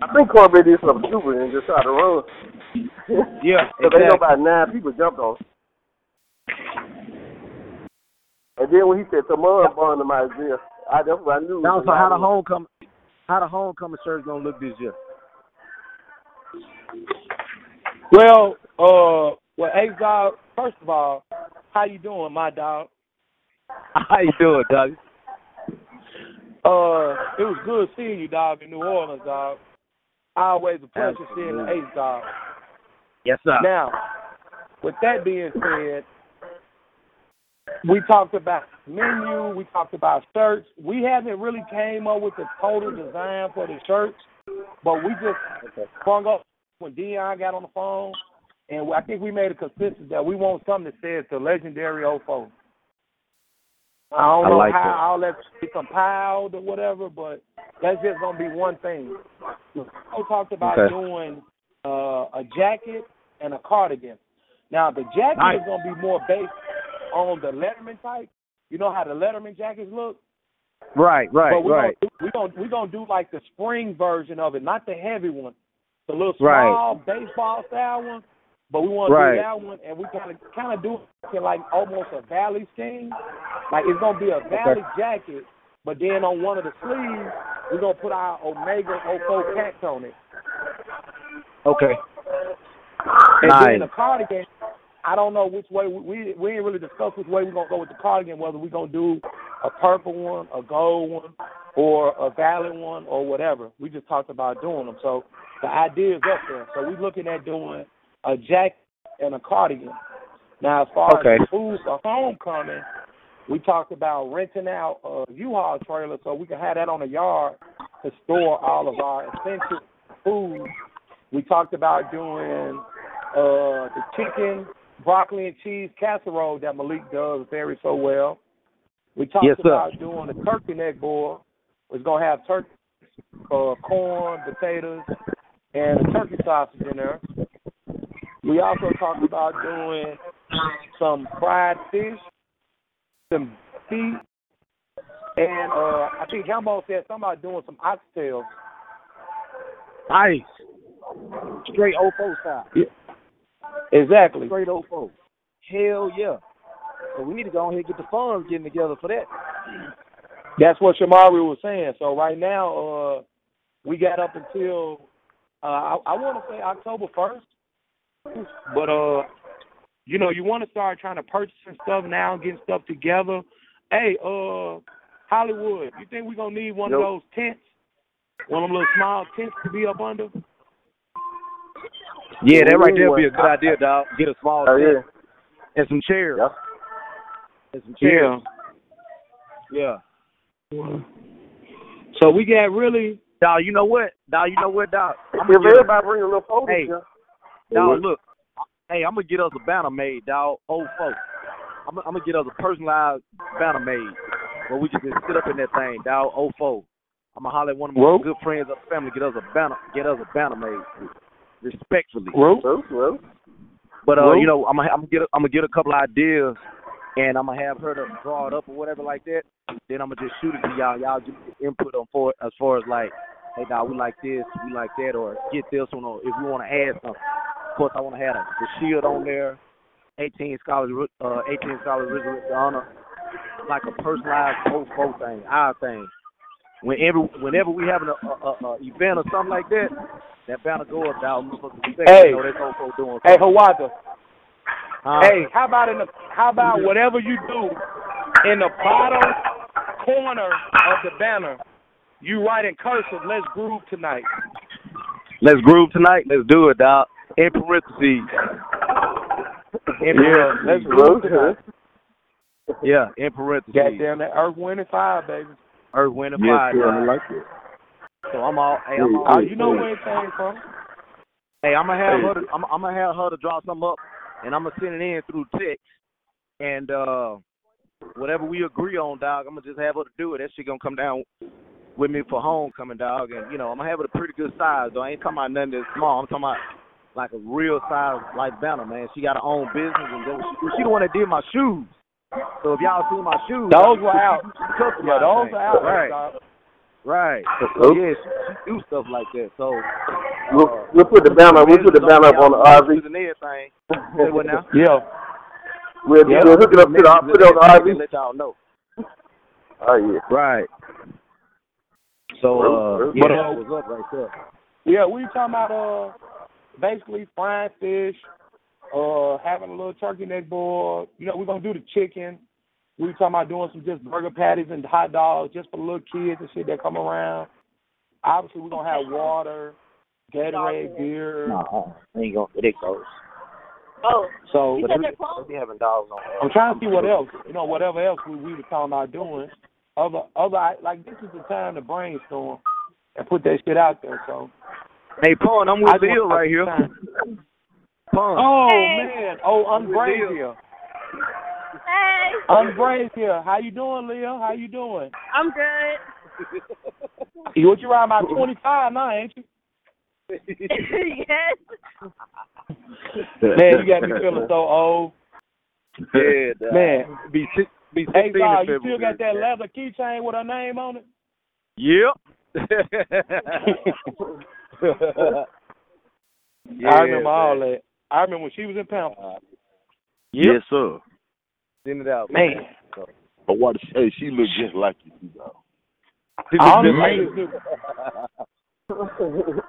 I think Corbett did something stupid and just tried to run. (laughs) Yeah, Because they know about nine people jumped on. And then when he said Tamar burned him out of jail, I, that's what I knew. Now, so how the homecoming, how the homecoming church gonna look this year? Well, uh, well, hey, dog. First of all, how you doing, my dog? (laughs) How you doing, Doug? Uh, it was good seeing you, dog, in New Orleans, dog. Always a pleasure seeing the Absolutely. Ace, dog. Yes, sir. Now, with that being said, we talked about menu, we talked about shirts. We haven't really came up with the total design for the shirts, but we just sprung up when Dion got on the phone, and I think we made a consensus that we want something that says the legendary 04. I don't I know like how that. all that be compiled or whatever, but that's just gonna be one thing. We talked about Okay. doing uh, a jacket and a cardigan. Now the jacket Nice. is gonna be more based on the Letterman type. You know how the Letterman jackets look, Right, right, but we right. gonna we gonna we gonna do like the spring version of it, not the heavy one, the little Right. small baseball style one. But we want to do that one, and we kind of kind of do it like almost a valley scheme. Like it's gonna be a valley jacket, but then on one of the sleeves we're gonna put our Omega 04 cats on it. Okay. And Nice. then the cardigan, I don't know which way we we, ain't really discussed which way we're gonna go with the cardigan, whether we're gonna do a purple one, a gold one, or a valley one, or whatever. We just talked about doing them. So the idea is up there. So we're looking at doing a jacket and a cardigan. Now as far Okay. as food for homecoming, we talked about renting out a U-Haul trailer so we can have that on the yard to store all of our essential food. We talked about doing uh the chicken, broccoli and cheese casserole that Malik does very so well. We talked Yes, sir. about doing a turkey neck boil. It's gonna have turkey, uh, corn, potatoes, and a turkey sausage in there. We also talked about doing some fried fish, some beef, and uh I think Hambo said something about doing some oxtails. Nice. Straight 04 style. Exactly. Straight old folks. Hell yeah. So we need to go ahead and get the funds getting together for that. That's what Shamari was saying. So right now, uh, we got up until uh, I, I want to say October first, but uh, you know, you want to start trying to purchasing stuff now, and getting stuff together. Hey, uh, Hollywood, you think we're gonna need one of those tents, one of them little small tents to be up under? Yeah, that right there would be a good idea, dog. Get a small Oh, tent yeah. and some chairs. Yep. And some chairs. Yeah. So we got really Dog, you know what? Dog, you know what, dog? I'm If gonna get a, everybody bring a little photo, Hey. yeah. dog, look. Hey, I'm gonna get us a banner made, dog. Old folks. I'm, I'm gonna get us a personalized banner made where we can just sit up in that thing, dog. Old folks. I'm gonna holler at one of my Well- good friends of the family, get us a banner, get us a banner made, respectfully. Well, Well, well. But uh, Well- you know, I'm gonna I'm gonna get a, I'm gonna get a couple ideas, and I'm gonna have her to draw it up or whatever like that. Then I'm gonna just shoot it to y'all. Y'all give me input on for as far as like, hey, dog, we like this, we like that, or get this one, or if we want to add something. Of course, I want to have the, the shield on there, 18 scholars, uh, 18 scholars resurrected honor, like a personalized old thing, our thing. Whenever whenever we having a, a, a, a event or something like that, that banner go up, dog. Hey. you know, that's old folk doing. hey, Hawata. Huh? Hey, how about in the how about whatever you do in the bottom corner of the banner, you write in cursive, let's groove tonight. Let's groove tonight. Let's do it, dog. In parentheses. In Yeah, let's groove tonight. Yeah, in parentheses. Goddamn that Earth, Wind, and Fire, baby. Earth, wind, and Yes, fire. sir. I like it. So I'm all. Hey, I'm all. Oh, you know where it came from. Hey, I'm gonna have Hey. her. To, I'm, I'm gonna have her to draw something up, and I'm gonna send it in through text. And uh whatever we agree on, dog, I'm gonna just have her to do it. That shit gonna come down with me for homecoming, dog. And you know, I'm gonna have it a pretty good size. Though I ain't talking about nothing that's small. I'm talking about like a real size like Banner, man. She got her own business, and then she, she the one that did my shoes. So if y'all see my shoes, Those were out. she customized Yeah, those things. are out. Right, dog. right. So yeah, she, she do stuff like that. So We'll, we'll put the banner. We'll put the banner up on the RV. And everything. Say what now? Yeah. We'll, Yeah. we'll hook it up to the. I'll put it on the RV. Let y'all know. Oh yeah. Right. So uh, yeah, But, that uh, was up right there. Yeah, we talking about uh basically frying fish, uh having a little turkey neck board. You know, we're gonna do the chicken. We talking about doing some just burger patties and hot dogs just for the little kids and shit that come around. Obviously we're gonna have water, Gatorade, beer. No, I ain't gonna. It goes. Oh, So you said they're closed? We having dogs on. I'm trying to see what else, you know, whatever else we, we were talking about doing. Other other like this is the time to brainstorm and put that shit out there. So Hey, Paul, I'm I with just Bill right here. (laughs) Pun. Oh Hey. man, oh Unbrace here. Hey, Unbrace here. How you doing, Leo? How you doing? I'm good. You what you around about twenty five now, ain't you? (laughs) yes. Man, you got me feeling so old. Yeah, dog. Man. Be si- be Hey, 16 in Zah, you still got that leather keychain with her name on it? Yep. (laughs) (laughs) I remember all that. I remember when she was in Pampers. Yes, sir. Send it out, Man. But what? Hey, she look just like you, too, dog. I don't like it, too. (laughs)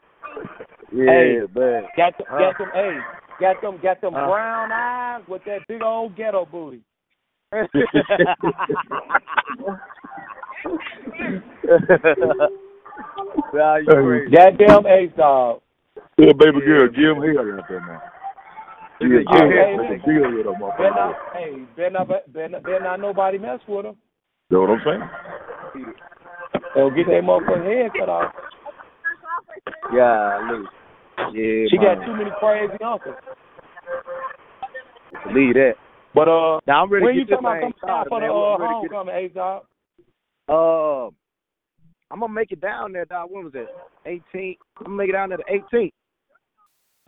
Yeah, Hey, man. Got them, Huh? got them, hey, got them, got them Huh? brown eyes with that big old ghetto booty. (laughs) nah, you Hey. Goddamn ace dog. Yeah, baby Yeah, girl, man. give him hell out there, man. Deal with them, Better not, hey, better not, better not, better not nobody mess with her. Know what I'm saying? They'll get that motherfucking head cut off. Yeah, look. Yeah, She man. got too many crazy uncles. Leave that. But uh, Now I'm ready when to you get this talking about thing coming out started, for the man. uh, I'm ready to get homecoming, ace dog? Uh, I'm gonna make it down there, dog. When was it? 18th. I'm gonna make it down there the 18th.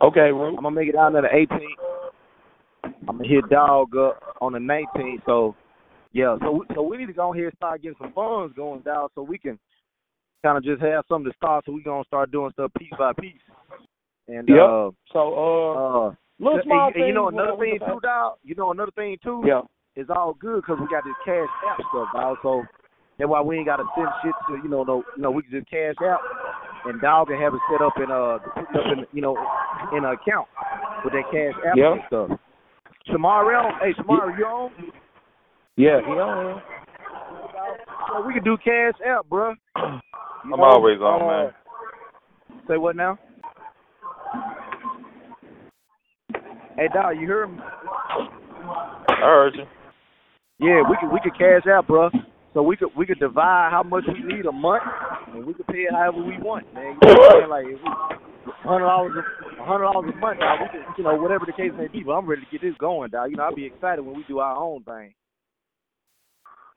Okay, Ru. I'm gonna make it down there the 18th. I'm gonna hit dog up on the 19th. So, yeah. So, so we need to go here and start getting some funds going down, so we can kind of just have something to start. So we gonna start doing stuff piece by piece. And Yep. uh, So uh, uh, little and- small and, you know another thing too, dog. You know another thing too. Yeah. It's all good because we got this cash app stuff, dog. So that's why we ain't got to send shit to you know no you know we can just cash out and dog can have it set up in uh put up in you know in an account with that cash app Yeah. and stuff. Shamari, hey Shamari, you on? Yeah, he on. So we can do cash app, bro. (clears throat) I'm always on, man. Say what now? Hey, dog, you hear me? I heard you. Yeah, we could we could cash out, bro. So we could we could divide how much we need a month, we can pay it however we want, man. You know what I'm saying? Like if we hundred dollars a hundred dollars a month, dog. We could, you know whatever the case may be. But I'm ready to get this going, dog. You know I'll be excited when we do our own thing.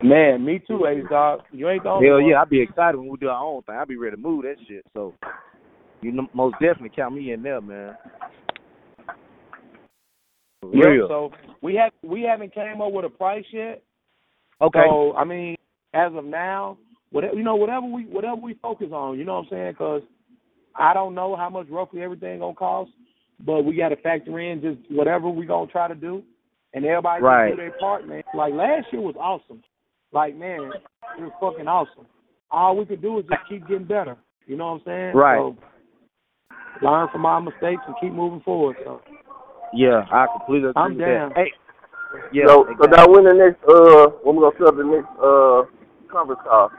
Man, me too, ace dog. You ain't the only Hell one. yeah, I'll be excited when we do our own thing. I'll be ready to move that shit. So you know, most definitely count me in there, man. For Yep, real. So we have we haven't came up with a price yet. Okay. So I mean, as of now, whatever you know, whatever we whatever we focus on, you know what I'm saying? Because I don't know how much roughly everything gonna cost, but we got to factor in just whatever we gonna try to do, and everybody Right. can do their part, man. Like last year was awesome. Like man, it was fucking awesome. All we could do is just keep getting better. You know what I'm saying? Right. So, learn from our mistakes and keep moving forward. So Yeah, I completely agree I'm with down. that. Hey, yeah. so, so now when the next uh when we gonna set up the next uh conference call?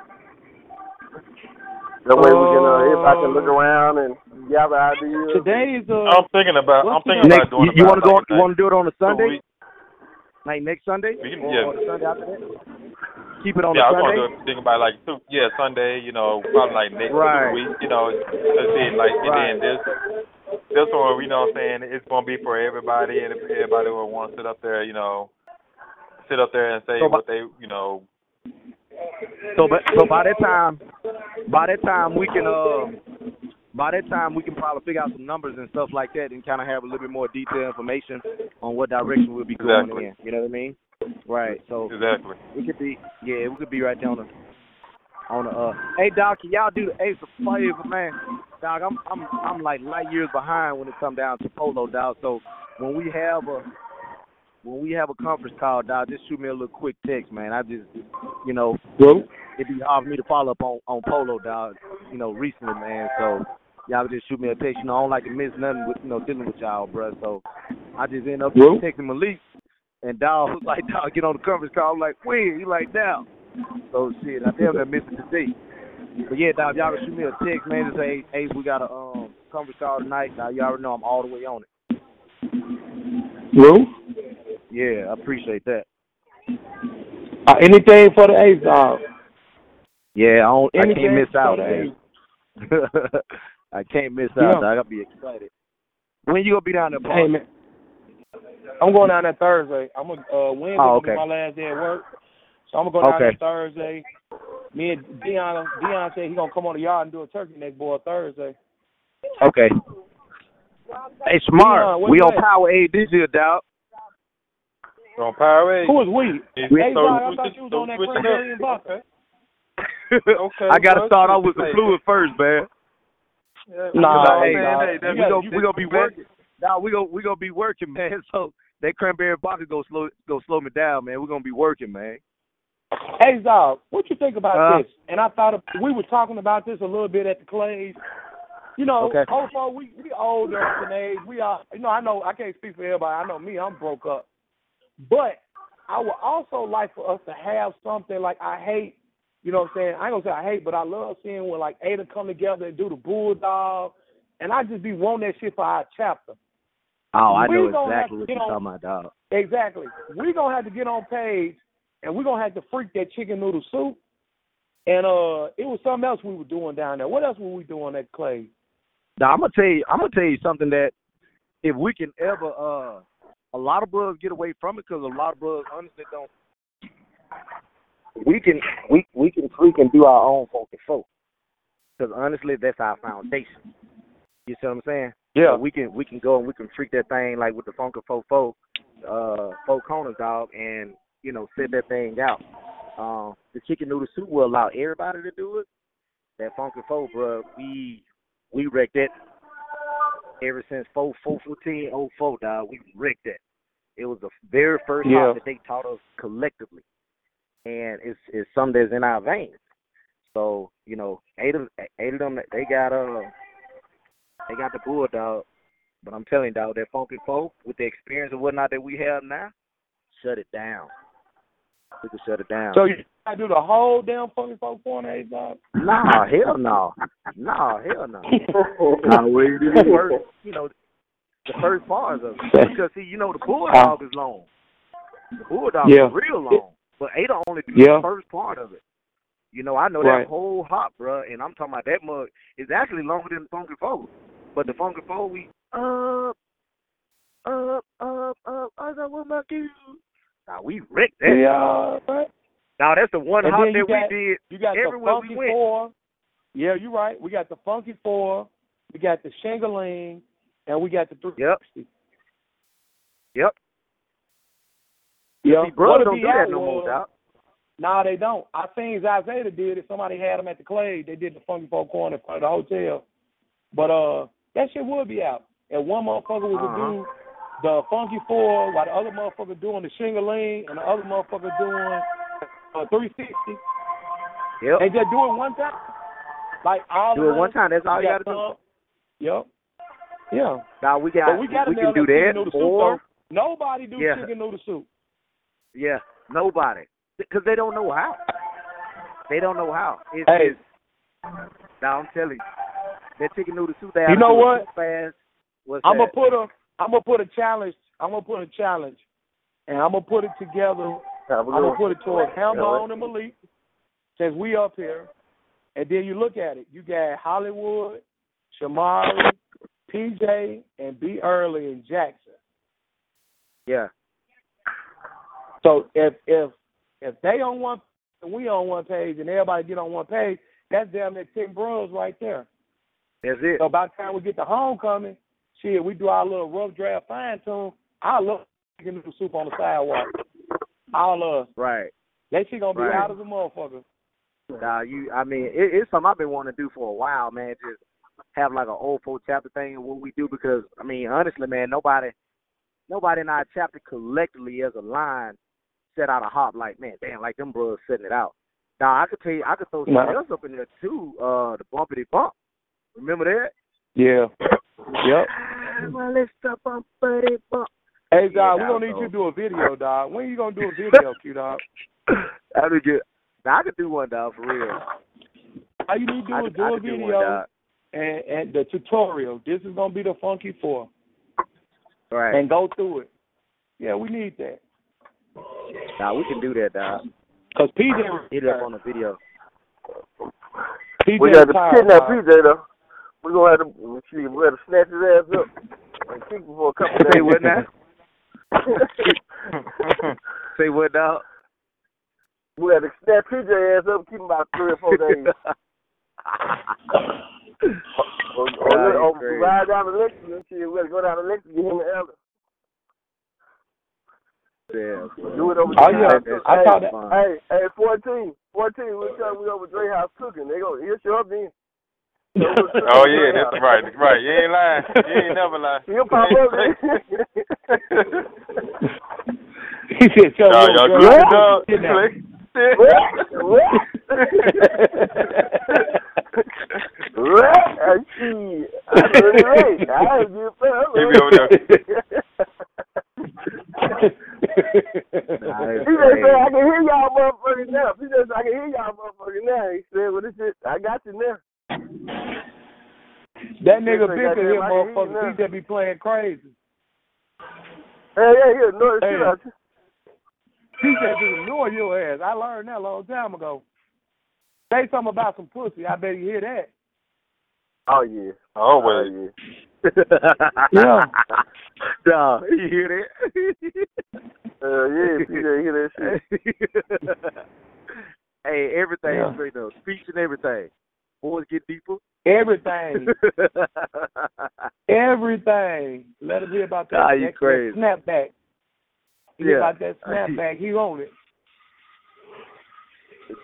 That way we can uh, everybody can look around and gather ideas. today is uh. I'm thinking about. I'm thinking Next, about doing. you, you want to go? like You want to do it on a next Sunday? week. Like next Sunday? We can- or, yeah. or the Sunday after that? keep it on yeah, I the was Sunday. going to think about like two, yeah Sunday. You know, probably like next Right. week. You know, let's see, like and Right. then this this one, you know, what I'm saying it's going to be for everybody, and everybody will want to sit up there. You know, sit up there and say So by- what they, you know. So, but so by that time, by that time we can um, by that time we can probably figure out some numbers and stuff like that, and kind of have a little bit more detailed information on what direction we'll be going Exactly. in. You know what I mean? Right. So Exactly. we could be, yeah, we could be right there on the on the. Uh, hey, dog, can y'all do the Ace of Flavor, man? Dog, I'm I'm I'm like light years behind when it come down to polo, dog. So when we have a when we have a conference call, dog, just shoot me a little quick text, man. I just, you know, Bro. it'd be hard for me to follow up on on polo, dog. You know, recently, man. So y'all just shoot me a text. You know, I don't like to miss nothing with you know dealing with y'all, bro. So I just end up Bro. texting Malik, and dog (laughs) was like, dog, get on the conference call. I'm like, when? You like now? So shit, I damn near missed it today. But yeah, dog, y'all can shoot me a text, man, to say, hey, we got a um conference call tonight. Now you already know I'm all the way on it. Bro. Yeah, I appreciate that. Uh, anything for the A's dog. Yeah, I don't, I can't miss out, man. (laughs) I can't miss Yeah. out, dog. I gotta be excited. When you gonna be down there, Paul? Hey man, I'm going down there Thursday. I'm gonna uh, Wednesday Oh, okay. my last day at work, so I'm gonna go down Okay. there Thursday. Me and Dion, Dion said he gonna come on the yard and do a turkey neck boy Thursday. Okay. Hey, smart. Dion, we on? Power A this year, dog. On Power Who is we? We- Hey, so dog, I thought you was on that switch it up. cranberry vodka. Okay. I gotta start off with the fluid first, man. Yeah, Nah, you hey, hey, dog. hey, we that- gonna we gonna be working. Nah, we gonna we gonna be working, (laughs) man. So that cranberry vodka go slow go slow me down, man. We're gonna be working, man. Hey, dog, what you think about Uh, this? And I thought of, we were talking about this a little bit at the Claves. You know, Okay. also we we older in age. We are, you know, I know I can't speak for everybody. I know me, I'm broke up. But I would also like for us to have something like I hate. You know what I'm saying? I ain't gonna say I hate, but I love seeing when like Ada come together and do the bulldog, and I just be wanting that shit for our chapter. Oh, I We know exactly what you're on- talking about, dog. Exactly. We're gonna have to get on page and we're gonna have to freak that chicken noodle soup. And uh it was something else we were doing down there. What else were we doing at Clave? Now I'm gonna tell you, I'm gonna tell you something that if we can ever, uh, a lot of brothers get away from it because a lot of brothers honestly don't. We can we we can freaking do our own funky folk because honestly that's our foundation. You see what I'm saying? Yeah. So we can we can go and we can freak that thing like with the funky folk folk, uh, folk corners dog, and you know set that thing out. Um, the chicken noodle soup will allow everybody to do it. That funky folk, bro, we we wrecked it ever since four four fourteen oh four dog. We wrecked that. It was the very first Yeah. hop that they taught us collectively, and it's it's something that's in our veins. So you know, eight of eight of them they got uh they got the bulldog, but I'm telling you, dog, that funky folk with the experience and whatnot that we have now, shut it down. We can shut it down. So you gotta do the whole damn funky folk corner, dog? Nah, hell no. Nah, hell no. (laughs) Nah, first, you know, the first parts of it. Because see, you know, the bulldog uh-huh. is long. The bulldog Yeah. is real long. But Ada only do Yeah. the first part of it. You know, I know Right. that whole hop, bruh, and I'm talking about that mug is actually longer than the Funky Four. But the Funky Four, we up, up, up, up, I got what my do. Now we wrecked that. Yeah, right. Now that's the one And hop that got- we did You got the everywhere funky we went. four. Yeah, you're right. We got the funky four, we got the Shingaling, and we got the three Yep. Yep. Yeah. See, brothers What'll don't do that no more, dog. No, they don't. I seen Isaiah did it. Somebody had them at the Clave. They did the Funky Folk corner in front of the hotel. But uh, that shit would be out. And one motherfucker was Uh-huh. do the Funky Four, while the other motherfucker doing the Shingaling, and the other motherfucker doing uh, 360. Yep. And just do it one time. Like all Do it one time. That's all you got to do. Yep. Yeah. Now we got But we got we can do that Noodle or. Nobody do Yeah. chicken noodle soup. yeah, nobody because they don't know how. They don't know how. It's, Hey. it's now I'm telling you, that chicken noodle soup they You know what? Fast. What's I'm gonna put a I'm gonna put a challenge. I'm gonna put a challenge, and I'm gonna put it together I'm gonna put it towards Hambone and Malik, since we up here. And then you look at it, you got Hollywood, Shamari, PJ, and B Early and Jackson. Yeah. So if if if they on one and we on one page and everybody get on one page, that's damn near ten bros right there. That's it. So by the time we get to homecoming, shit, we do our little rough draft fine tune. I love making noodle soup on the sidewalk. All of us. Right. That shit gonna be Right. out as a motherfucker. Nah, you. I mean, it, it's something I've been wanting to do for a while, man. Just have like an old four chapter thing of what we do because I mean, honestly, man, nobody, nobody in our chapter collectively as a line set out a hop like, man, damn, like them brothers setting it out. Now I could tell you, I could throw something Nah. else up in there too. Uh, the bumpity bump. Remember that? Yeah. Yep. (laughs) Well, let's stop bumpity bump. Hey Yeah, dog, we dog, gonna need you to do a video, dog. When you gonna do a (laughs) video, Q dog? I would get. Now I could do one, dog, for real. How you need to do could- do I a could do one, video dog. And and the tutorial. This is gonna be the funky four. Right. And go through it. Yeah, we need that. Nah, we can do that, dog. Cause PJ Hit it up on the video. PJ We got to retired, kidnap dog. PJ though. We gonna have to see. We got to snatch his ass up and kick him for a couple days. (laughs) Say what now? Say what, dog? we got to snatch PJ ass up, keep him about three or four days. (laughs) or, or, Nah, you or crazy. ride down to Lexington and shit. We got to go down to Lexington, get him and Elder. Yeah. Do it over Oh, yeah. House. I hey, thought that- Hey, hey, 14. 14, we'll tell we over Dre House cooking. They go, he'll show up then. (laughs) Oh yeah, that's right, right. You ain't lying. You ain't never lying. He'll pop up there. (laughs) he said, "Tell Y'all, me y'all good, girl, dog? Kidnap." Right, shit. I really. I give a He be over Nah, He just said. I can hear y'all motherfuckers now. He just, I can hear y'all motherfuckers now. He said, well, this is, I got you now. That nigga Listen, been to goddamn, him, I can hear you motherfucker. He just be playing crazy. Hey, yeah, yeah, no, Hey. shit out you. He just just ignore your ass. I learned that a long time ago. Say something about some pussy. I bet you hear that. Oh, yeah. Oh Oh, (laughs) well. yeah. Yeah. (laughs) Dog, you hear that? (laughs) Uh, yeah, PJ, hear that shit. hey, everything Yeah. straight up. Speech and everything. Boys get deeper. Everything. Everything. Let him hear about that. Nah, you that- that crazy. Snapback. Hear Yeah. about that snapback. (laughs) He on it.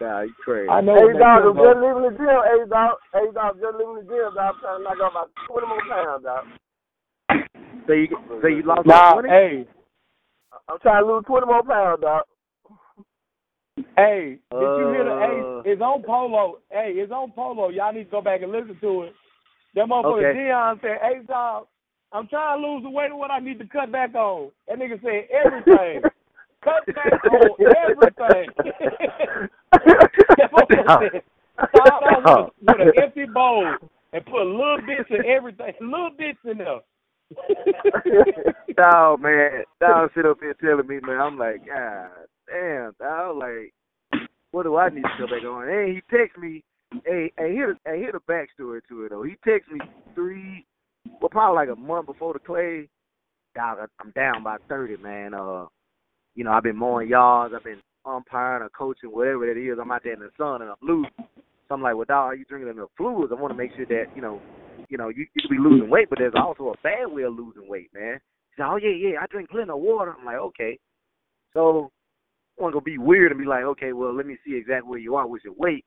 nah, you crazy. I know. Hey, when that dog, shit I'm just leaving the gym. Hey, dog. Hey, dog, just leaving the gym, dog. I'm trying to knock off about 20 more pounds, dog. So you so you lost Nah, 20? hey, I'm trying to lose 20 more pounds, dog. hey, did you hear the? Uh. Hey, it's on Polo. Hey, it's on Polo. Y'all need to go back and listen to it. That motherfucker Okay. Dion said, "Hey, dog, I'm trying to lose the weight of what I need to cut back on." That nigga said everything. (laughs) cut back on everything. (laughs) that motherfucker said, start off with, with an empty bowl and put a little bits of everything, little bits in there. (laughs) Dog, man. Dog sit up here telling me, man. I'm like, God damn, dog. Like, what do I need to go back on? Hey, he text me. Hey, hey, here, hey, here the backstory to it though. He texted me three, well, probably like a month before the Clave. Dog, I'm down by thirty, man. Uh, you know, I've been mowing yards, I've been umpiring or coaching, whatever it is. I'm out there in the sun and I'm loose. So I'm like, well, dog, are you drinking enough fluids? I want to make sure that you know, you know, you, could be losing weight, but there's also a bad way of losing weight, man. He said, oh yeah, yeah, I drink plenty of water. I'm like, okay. So I want to be weird and be like, okay, well, let me see exactly where you are with your weight.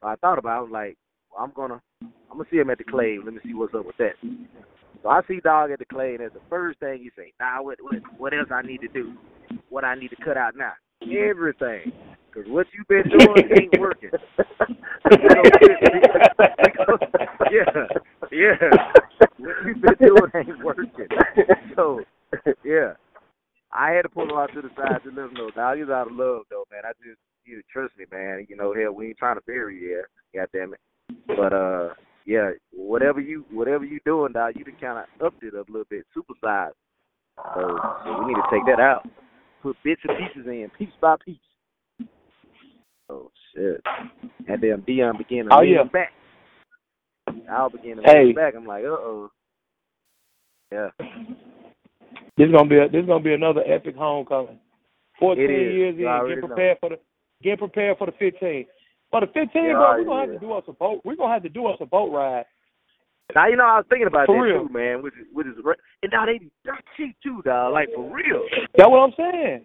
So I thought about, it. I was like, well, I'm gonna, I'm gonna see him at the Clave. Let me see what's up with that. So I see dog at the Clave, and that's the first thing he say. Nah, what, what, what else I need to do? What I need to cut out now? Everything. Cause what you been doing ain't working. (laughs) yeah, yeah. What you been doing ain't working. So, yeah. I had to pull him out to the side to let him know. Dog, he's out of love though, man. I just you trust me, man. You know, hell, we ain't trying to bury you. God damn it. But uh yeah, whatever you whatever you doing, dog, you can kinda upped it up a little bit, supersized. So, so we need to take that out. put bits and pieces in, piece by piece. Oh shit! And then Dion began to Oh, lean yeah. back. I'll begin to Hey. lean back. I'm like, uh oh. Yeah. This is gonna be a, this is gonna be another epic homecoming. Fourteen years in, get know. prepared for the get prepared for the fifteen. For the fifteen, Yeah, bro, we're gonna yeah. have to do us a boat. We're gonna have to do us a boat ride. Now you know I was thinking about For that real. too, man. Which is which is and now they they cheap too, dog. Like for real. That's what I'm saying.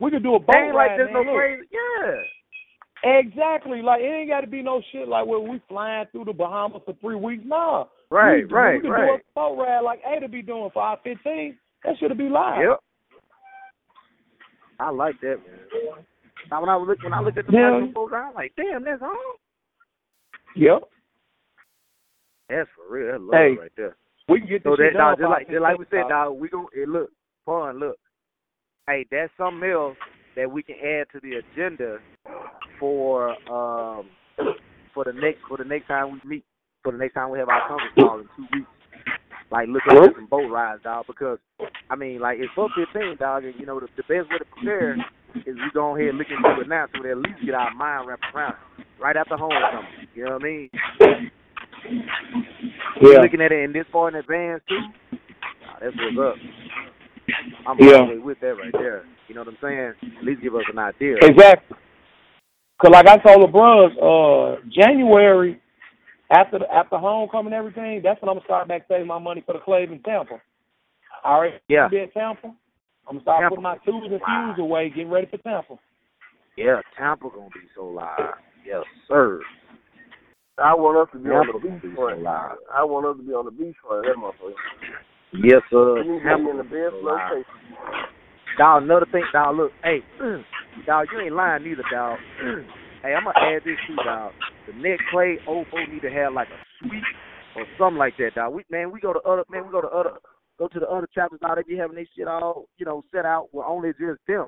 We could do a boat ain't like ride. there's no man. Look. crazy. Yeah. Exactly. Like it ain't got to be no shit like where we flying through the Bahamas for three weeks. Nah. Right, we, right, we could right. do a boat ride like Ada be doing for our fifteen. That should be live. Yep. I like that, man. Now when I look, when I looked at the Yeah. folks, I was like, damn, that's all. Yep. That's for real. That's love Hey, right there. We can get this So that dog, just like just like we said, dog, we gon' it look fun. Look, hey, that's something else that we can add to the agenda for um for the next for the next time we meet for the next time we have our conference call in two weeks. Like look at some boat rides, dog, because I mean, like it's for fifteen, dog, and you know the, the best way to prepare is we go ahead and look into it now, so we at least get our mind wrapped around it right after homecoming. You know what I mean? Yeah. looking at it in this far in advance too. Nah, that's what's up. I'm Yeah. with that right there. You know what I'm saying? At least give us an idea. Exactly. Cause like I told LeBron, uh, January after the, after homecoming and everything, that's when I'm gonna start back saving my money for the Clave in Tampa. All right. Yeah. Be at Tampa. I'm gonna start Tampa. putting my twos and fuse away, getting ready for Tampa. Yeah, Tampa gonna be so live. Yes, sir. I want us to be on the gonna be beach so live. I want us to be on the beach front. That motherfucker. Yes, sir. We need to Tampa be in the best so live. location. Dog, another thing, dog, look, hey, (clears throat) dog, you ain't lying neither, dog. (clears throat) hey, I'm gonna add this too, dog. The next play, old folks need to have like a suite or something like that, dog. We man, we go to other man, we go to other go to the other chapters, dog. They be having their shit all, you know, set out with only just them.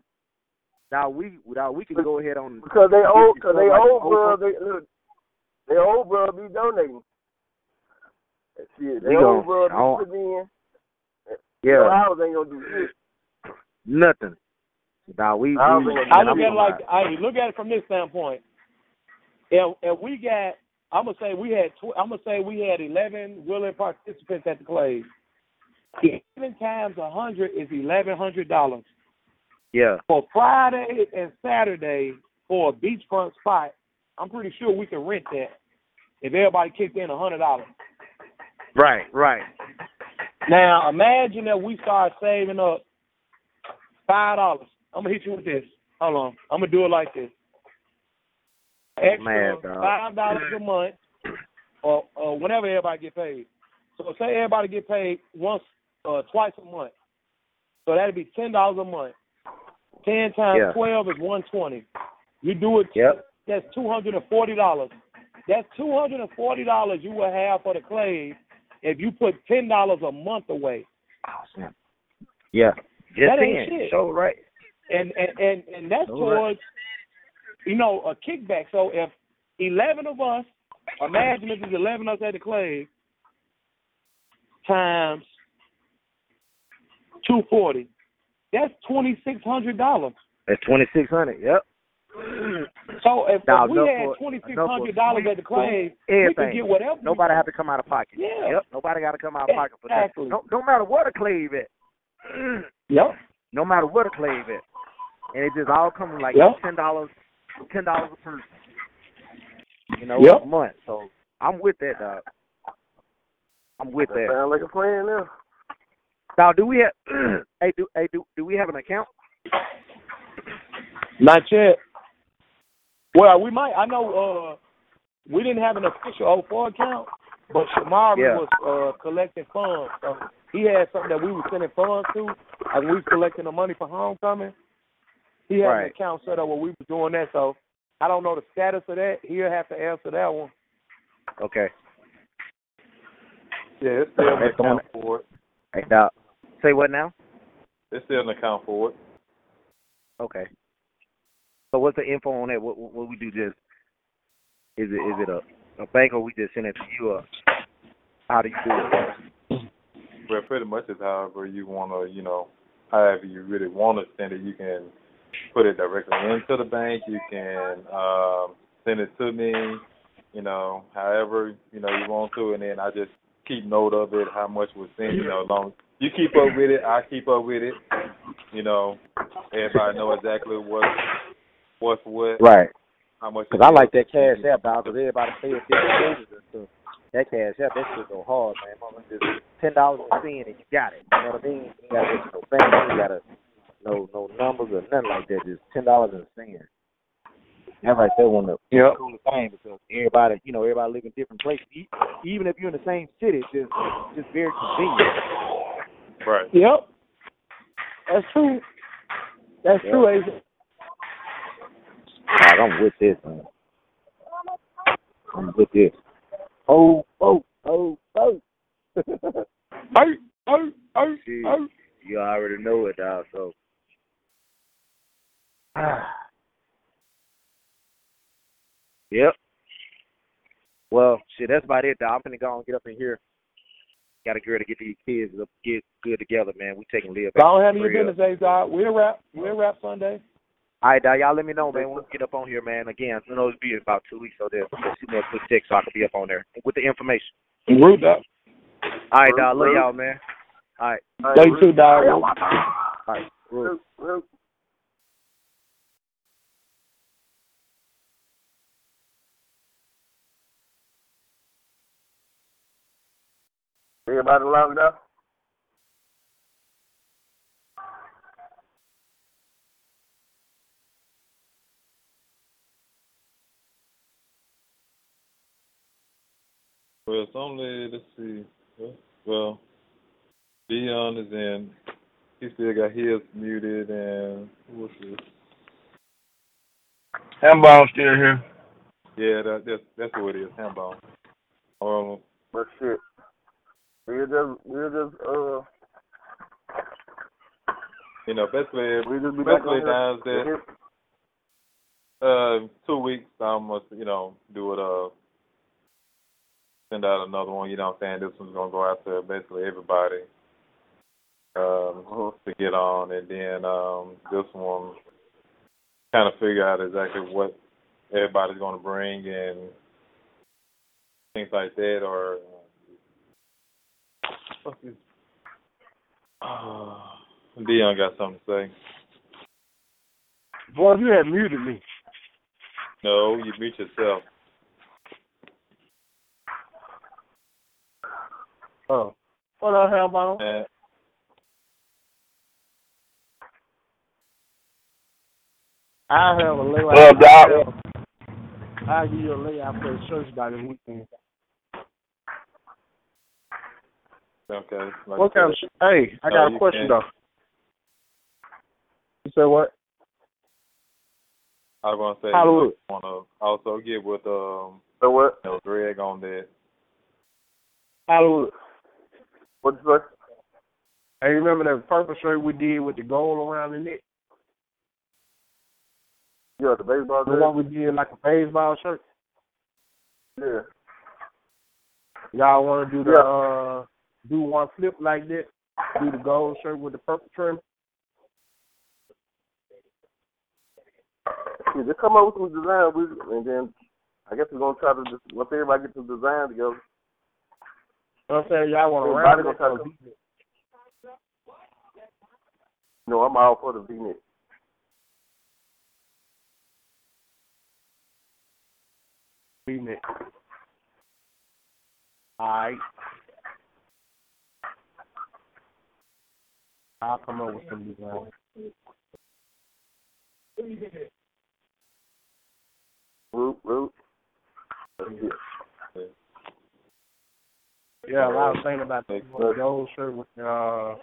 Dog, we dog, we can go ahead on Because they old, cause they like old the bro, they look, they old bro be donating. Shit, they We old gon- bro be putting in. Yeah, So ours ain't gonna do shit. nothing. Dog, we, we I don't think I man, look at it like I look at it from this standpoint. If if we got, I'm gonna say we had, tw- I'm gonna say we had 11 willing participants at the Clave. Eleven times a hundred is eleven hundred dollars. yeah, For Friday and Saturday for a beachfront spot, I'm pretty sure we can rent that if everybody kicked in a hundred dollars. right, right. Now imagine that we start saving up five dollars. I'm gonna hit you with this. Hold on. I'm gonna do it like this. Extra Man, five dollars a month, or or whenever everybody get paid. So say everybody get paid once, uh, twice a month. So that'd be ten dollars a month. Ten times Yeah. twelve is one twenty. You do it. Yep. That's two hundred and forty dollars. That's two hundred and forty dollars you will have for the Clave if you put ten dollars a month away. Oh, snap. Yeah. Just That ain't shit. So right. and and and, and that's right. towards you know a kickback. So if eleven of us, imagine if there's eleven of us at the Clave times two forty, that's twenty six hundred dollars. That's twenty six hundred. Yep. (clears throat) So if, Now, if we had for- twenty six enough for hundred dollars at the Clave, we could get whatever. Nobody want. have to come out of pocket. Yeah. Yep. Nobody got to come out of pocket for that. Exactly. No, no matter what a clave at. (clears throat) Yep. (clears throat) no matter what a clave at. And it just all comes like Yep. ten dollars, ten dollars a person. You know, Yep. a month. So I'm with that, dog. I'm with That that. sound like a plan now. Now, do we have? (clears throat) hey, do hey do do we have an account? Not yet. Well, we might. I know uh, we didn't have an official O4 account, but Shamari Yeah. was uh, collecting funds. So he had something that we were sending funds to, and we was collecting the money for homecoming. He had an account set up where we were doing that. So I don't know the status of that. He'll have to answer that one. Okay. Yeah, it's still an That's the one- account for it. Hey, dog. Say what now? It's still an account for it. Okay. So what's the info on that? What what, we do? Just is it is it a a bank or we just send it to you? Or how do you do it? Well, pretty much is however you want to, you know, however you really want to send it. You can put it directly into the bank. You can um, send it to me. You know, however you know you want to, and then I just keep note of it, how much was sent. You know, as long you keep up with it, I keep up with it. You know, everybody know exactly what what's what. Right. How much? Because I like that cash app out because everybody pay different pages and stuff. That cash app, that shit go hard, man. Mama, just ten dollars a cent and you got it. You know what I mean? You gotta no bank, you gotta no no numbers or nothing like that. Just ten dollars and a cent. That right there one of the Yep. coolest thing because everybody, you know, everybody live in different places. E- Even if you're in the same city, it's just just very convenient. Right. Yep. That's true. That's Yeah. true, AJ. Dog, I'm with this, man. I'm with this. Oh, oh, oh, oh. Oh, oh, oh, Gee, oh. you already know it, dog. So, (sighs) yep. Well, shit, that's about it, dog. I'm finna go and get up in here. Got a girl to get these kids up, get good together, man. We taking live. back Don't to your crib. business, AJ. We'll wrap. We'll wrap Sunday. All right, dog. Y'all let me know, man. When we get up on here, man. Again, I know it's be about two weeks, so there. Shoot me a quick text so I can be up on there with the information. Root up. All right, dog. Love y'all, man. All right. Day two, dog. All right. Root. Everybody logged up? Well, it's only let's see. Well, Well, Dion is in. He still got his muted, and what's this? Hambone still here. Yeah, that, that's that's who it is. Hambone. Um, But shit. We'll just we'll just uh you know, basically, we just be basically down there. Uh, two weeks. I must, you know, do it. Uh, send out another one. You know, what I'm saying this one's gonna go out to basically everybody. Um, to get on, and then um, this one kind of figure out exactly what everybody's gonna bring and things like that, or fuck is. (sighs) Uh, Dion got something to say. Boy, you had muted me. No, you mute yourself. Oh. What up, Hambone? And I'll have a layout. What up, I'll give you a layout for the church by the weekend. Okay. Like What kind of said, sh- Hey, I No, got a question can't. though. You said what? I was gonna say Hollywood. you wanna also get with um So what? you know, Greg on that. Hollywood. What you say? Hey, remember that purple shirt we did with the gold around the neck? Yeah, the baseball The game? one we did like a baseball shirt. Yeah. Y'all want to do the Yeah. uh do one flip like that? Do the gold shirt with the purple trim? Yeah, just come up with some design we and then I guess we're gonna try to just once everybody get some design together. You know what I'm saying? Y'all want to round it try to- beat it? No, I'm all for the V neck. Beat it. I'll come up with some design. Root, root. Yeah, I was thinking about the gold shirt with the uh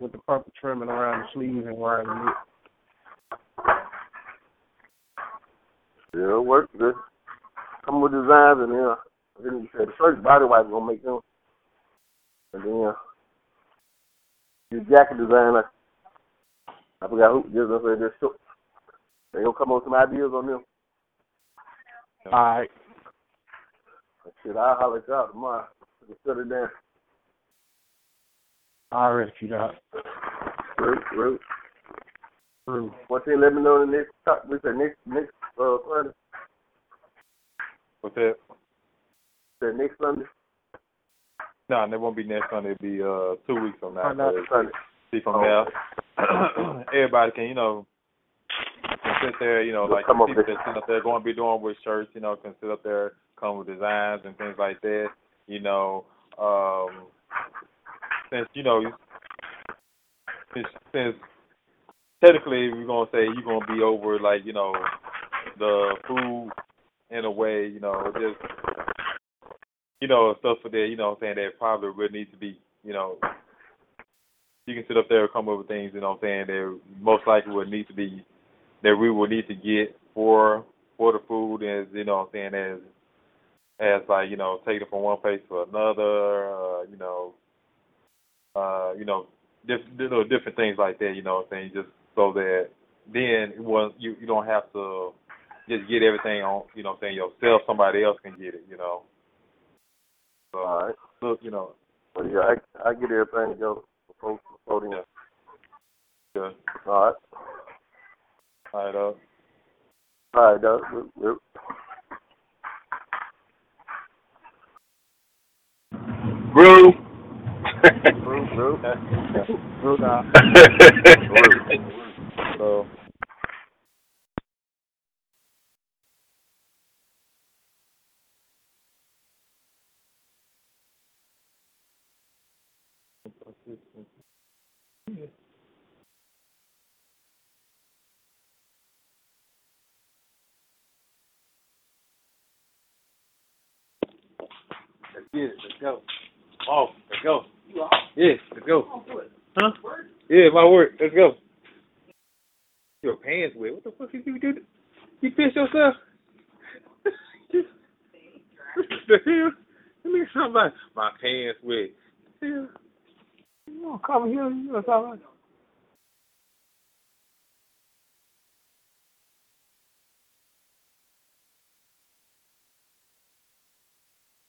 with the purple trimming around the sleeves and around the neck. Yeah, it works good. Come with designs and then then you said the first body wipe gonna make them. And then your jacket design I, I forgot who just I said just show. They gonna come up with some ideas on them. Alright. Shit, I'll holler at y'all tomorrow. Just shut it down. I already see that. True, true. Hmm. One let me know the next talk. We said next next uh Sunday. What's that? The next Sunday. No, and it won't be next Sunday. It'll be uh two weeks from now. Oh, Sunday. See from Oh. (clears throat) there, everybody can you know can sit there. You know, like Come people that sit up there going to be doing with shirts. You know, can sit up there, come with designs and things like that. You know, um, since you know since, since technically we're gonna say you're gonna be over like you know the food in a way. You know, just you know, stuff for that, you know what I'm saying, that probably would need to be, you know, you can sit up there and come up with things, you know what I'm saying, that most likely would need to be, that we would need to get for for the food as, you know what I'm saying, as, as like, you know, taking it from one place to another, uh, you know, uh, you know, you know, different things like that, you know what I'm saying, just so that then it was, you, you don't have to just get everything on, you know what I'm saying, yourself, somebody else can get it, you know. All right. look, you know, Well, yeah, I I get everything together before before then. good. All right. All right, uh, All right, Doug. Yep, yep. Brew. Brew, brew. (laughs) Brew now. (laughs) So, Let's get it. Let's go. Off. Let's go. Yeah, let's go. Huh? Yeah, my word. Let's go. Your pants wet. What the fuck did you do? You pissed yourself? (laughs) the hell? Let me somebody. My pants wet. Hell. You want to come here? You know something?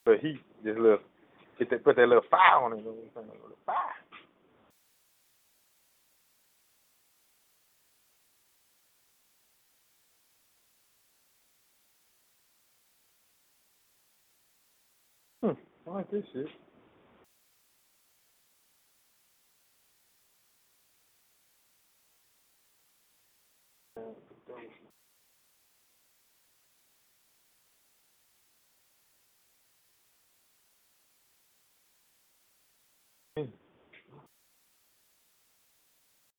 but he just little, get that, put that little fire on it. you know Fire. Hmm, I like this shit.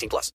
18 plus.